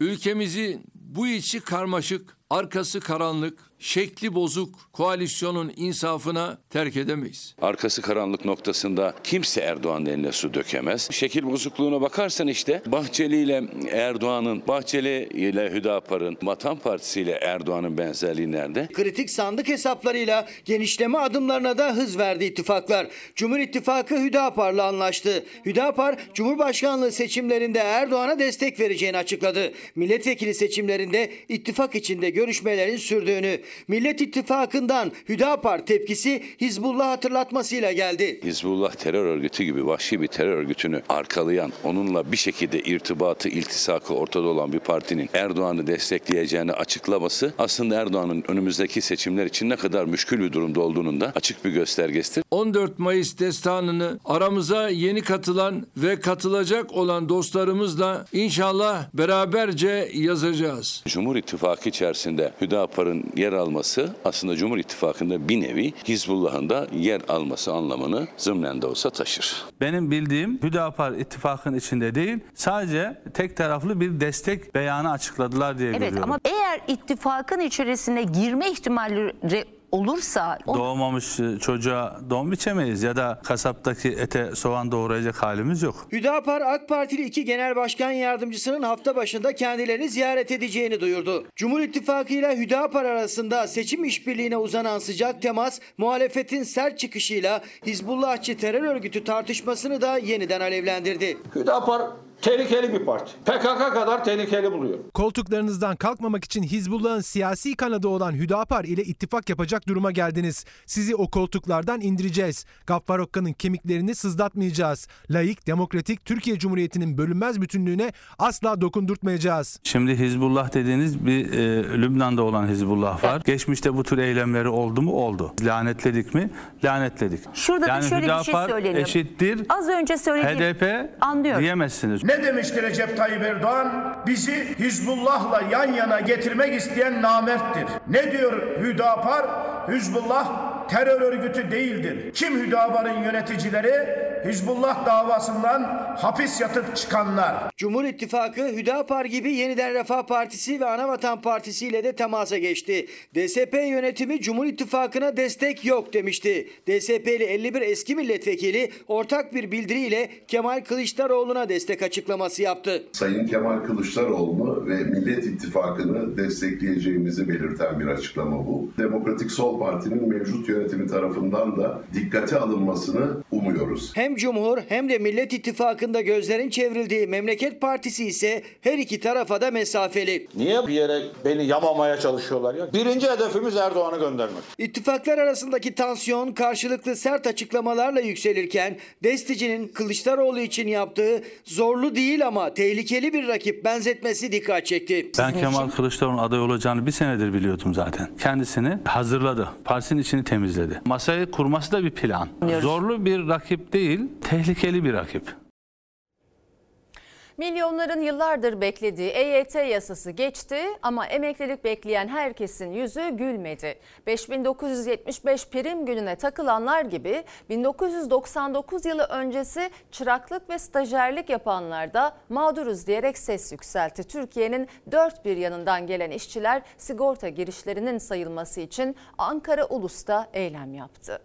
Ülkemizi bu içi karmaşık, arkası karanlık, şekli bozuk koalisyonun insafına terk edemeyiz. Arkası karanlık noktasında kimse Erdoğan'ın eline su dökemez. Şekil bozukluğuna bakarsan işte Bahçeli ile Erdoğan'ın, Bahçeli ile Hüdapar'ın, Vatan Partisi ile Erdoğan'ın benzerliği nerede? Kritik sandık hesaplarıyla genişleme adımlarına da hız verdi ittifaklar. Cumhur İttifakı Hüdapar'la anlaştı. Hüdapar, Cumhurbaşkanlığı seçimlerinde Erdoğan'a destek vereceğini açıkladı. Milletvekili seçimlerinde ittifak içinde görüşmelerin sürdüğünü, Millet İttifakı'ndan Hüdapar tepkisi Hizbullah hatırlatmasıyla geldi. Hizbullah terör örgütü gibi vahşi bir terör örgütünü arkalayan, onunla bir şekilde irtibatı, iltisakı ortada olan bir partinin Erdoğan'ı destekleyeceğini açıklaması aslında Erdoğan'ın önümüzdeki seçimler için ne kadar müşkül bir durumda olduğunun da açık bir göstergesidir. 14 Mayıs destanını aramıza yeni katılan ve katılacak olan dostlarımızla inşallah beraberce yazacağız. Cumhur İttifakı içerisinde Hüdapar'ın yer alması aslında Cumhur İttifakı'nda bir nevi Hizbullah'ın da yer alması anlamını zımnen de olsa taşır. Benim bildiğim Hüdapar ittifakın içinde değil sadece tek taraflı bir destek beyanı açıkladılar diye Evet görüyorum. ama eğer ittifakın içerisine girme ihtimalleri olursa o- Doğmamış e, çocuğa don biçemeyiz ya da kasaptaki ete soğan doğrayacak halimiz yok. Hüdapar AK Partili iki genel başkan yardımcısının hafta başında kendilerini ziyaret edeceğini duyurdu. Cumhur İttifakı ile Hüdapar arasında seçim işbirliğine uzanan sıcak temas muhalefetin sert çıkışıyla Hizbullahçı terör örgütü tartışmasını da yeniden alevlendirdi. Hüdapar tehlikeli bir parti. PKK kadar tehlikeli buluyor. Koltuklarınızdan kalkmamak için Hizbullah'ın siyasi kanadı olan Hüdapar ile ittifak yapacak duruma geldiniz. Sizi o koltuklardan indireceğiz. Gaffar Okka'nın kemiklerini sızlatmayacağız. Layık, demokratik Türkiye Cumhuriyeti'nin bölünmez bütünlüğüne asla dokundurtmayacağız. Şimdi Hizbullah dediğiniz bir e, Lübnan'da olan Hizbullah var. Geçmişte bu tür eylemleri oldu mu? Oldu. Lanetledik mi? Lanetledik. Şurada da yani şöyle bir şey Hüdapar söyleyelim. eşittir Az önce söylediğim HDP Anlıyorum. diyemezsiniz. Ne demişti Recep Tayyip Erdoğan? Bizi Hizbullah'la yan yana getirmek isteyen namerttir. Ne diyor Hüdapar? Hizbullah terör örgütü değildir. Kim Hüdapar'ın yöneticileri? Hizbullah davasından hapis yatıp çıkanlar. Cumhur İttifakı Hüdapar gibi Yeniden Refah Partisi ve Anavatan Partisi ile de temasa geçti. DSP yönetimi Cumhur İttifakı'na destek yok demişti. DSP'li 51 eski milletvekili ortak bir bildiriyle Kemal Kılıçdaroğlu'na destek açıklaması yaptı. Sayın Kemal Kılıçdaroğlu'nu ve Millet İttifakı'nı destekleyeceğimizi belirten bir açıklama bu. Demokratik Sol Parti'nin mevcut yönetimi tarafından da dikkate alınmasını umuyoruz. Hem Cumhur hem de Millet İttifakı'nda gözlerin çevrildiği Memleket Partisi ise her iki tarafa da mesafeli. Niye bir yere beni yamamaya çalışıyorlar ya? Birinci hedefimiz Erdoğan'ı göndermek. İttifaklar arasındaki tansiyon karşılıklı sert açıklamalarla yükselirken Destici'nin Kılıçdaroğlu için yaptığı zorlu değil ama tehlikeli bir rakip benzetmesi dikkat çekti. Ben Kemal Kılıçdaroğlu'nun aday olacağını bir senedir biliyordum zaten. Kendisini hazırladı. Partisinin içini temizledi. Masayı kurması da bir plan. Zorlu bir rakip değil, tehlikeli bir rakip. Milyonların yıllardır beklediği EYT yasası geçti ama emeklilik bekleyen herkesin yüzü gülmedi. 5975 prim gününe takılanlar gibi 1999 yılı öncesi çıraklık ve stajyerlik yapanlar da mağduruz diyerek ses yükseltti. Türkiye'nin dört bir yanından gelen işçiler sigorta girişlerinin sayılması için Ankara Ulus'ta eylem yaptı.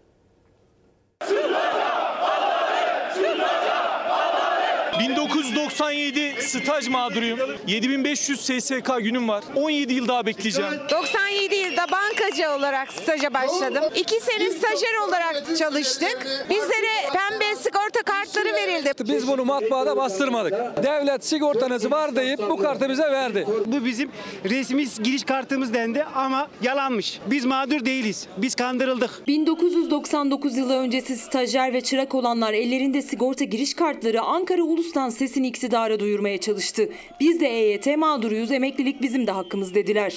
1997 staj mağduruyum. 7500 SSK günüm var. 17 yıl daha bekleyeceğim. 97 yılda bankacı olarak staja başladım. İki sene stajyer olarak çalıştık. Bizlere pembe sigorta kartları verildi. Biz bunu matbaada bastırmadık. Devlet sigortanız var deyip bu kartı bize verdi. Bu bizim resmi giriş kartımız dendi ama yalanmış. Biz mağdur değiliz. Biz kandırıldık. 1999 yılı öncesi stajyer ve çırak olanlar ellerinde sigorta giriş kartları Ankara Ulus'tan sesini iktidara duyurmaya çalıştı. Biz de EYT mağduruyuz, emeklilik bizim de hakkımız dediler.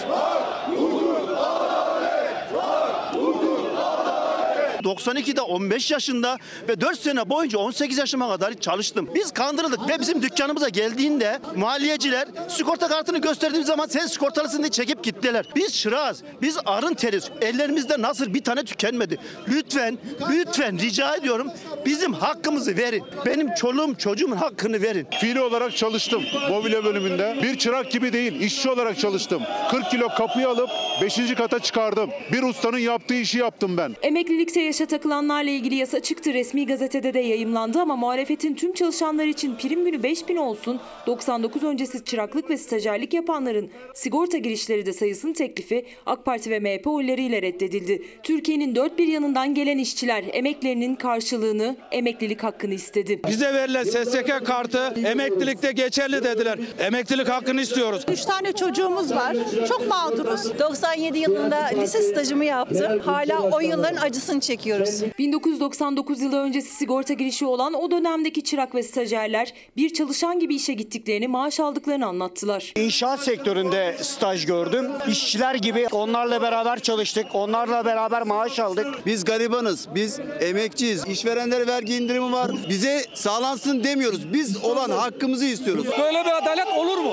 92'de 15 yaşında ve 4 sene boyunca 18 yaşıma kadar çalıştım. Biz kandırıldık ve bizim dükkanımıza geldiğinde maliyeciler sigorta kartını gösterdiğimiz zaman sen sigortalısın diye çekip gittiler. Biz şırağız, biz arın teriz. Ellerimizde nasıl bir tane tükenmedi. Lütfen, lütfen rica ediyorum bizim hakkımızı verin. Benim çoluğum çocuğumun hakkını verin. Fiili olarak çalıştım mobilya bölümünde. Bir çırak gibi değil, işçi olarak çalıştım. 40 kilo kapıyı alıp 5. kata çıkardım. Bir ustanın yaptığı işi yaptım ben. Emeklilikte yaşa takılanlarla ilgili yasa çıktı. Resmi gazetede de yayımlandı ama muhalefetin tüm çalışanlar için prim günü 5000 olsun. 99 öncesi çıraklık ve stajyerlik yapanların sigorta girişleri de sayısının teklifi AK Parti ve MHP oylarıyla reddedildi. Türkiye'nin dört bir yanından gelen işçiler emeklerinin karşılığını, emeklilik hakkını istedi. Bize verilen SSK kartı emeklilikte geçerli dediler. Emeklilik hakkını istiyoruz. Üç tane çocuğumuz var. Çok mağduruz. 97 yılında lise stajımı yaptım. Hala o yılların acısını çekiyoruz. 1999 yılı öncesi sigorta girişi olan o dönemdeki çırak ve stajyerler bir çalışan gibi işe gittiklerini, maaş aldıklarını anlattılar. İnşaat sektöründe staj gördüm. İşçiler gibi onlarla beraber çalıştık. Onlarla beraber maaş aldık. Biz garibanız, biz emekçiyiz. İşverenlere vergi indirimi var. Bize sağlansın demiyoruz. Biz olan hakkımızı istiyoruz. Böyle bir adalet olur mu?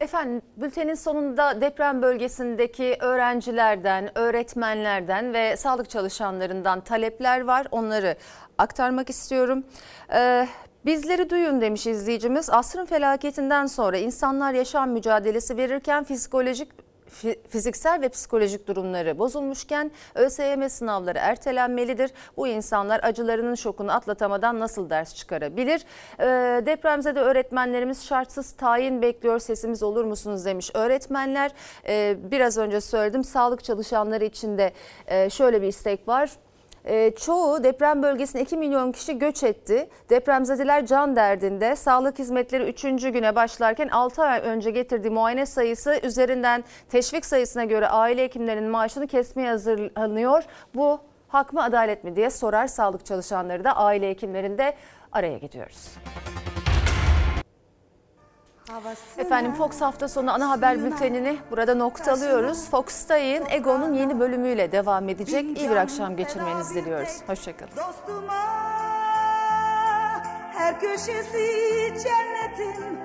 Efendim bültenin sonunda deprem bölgesindeki öğrencilerden, öğretmenlerden ve sağlık çalışanlarından talepler var. Onları aktarmak istiyorum. Ee, Bizleri duyun demiş izleyicimiz. Asrın felaketinden sonra insanlar yaşam mücadelesi verirken psikolojik fiziksel ve psikolojik durumları bozulmuşken ÖSYM sınavları ertelenmelidir. Bu insanlar acılarının şokunu atlatamadan nasıl ders çıkarabilir? Ee, depremzede öğretmenlerimiz şartsız tayin bekliyor sesimiz olur musunuz demiş. Öğretmenler e, biraz önce söyledim sağlık çalışanları için de e, şöyle bir istek var. E, çoğu deprem bölgesine 2 milyon kişi göç etti. Depremzedeler can derdinde. Sağlık hizmetleri 3. güne başlarken 6 ay önce getirdiği muayene sayısı üzerinden teşvik sayısına göre aile hekimlerinin maaşını kesmeye hazırlanıyor. Bu hak mı adalet mi diye sorar sağlık çalışanları da aile hekimlerinde araya gidiyoruz. Efendim Fox hafta sonu ana haber bültenini burada noktalıyoruz. Fox'ta yayın Ego'nun yeni bölümüyle devam edecek. İyi bir akşam geçirmenizi diliyoruz. Hoşçakalın. Her köşesi cennetin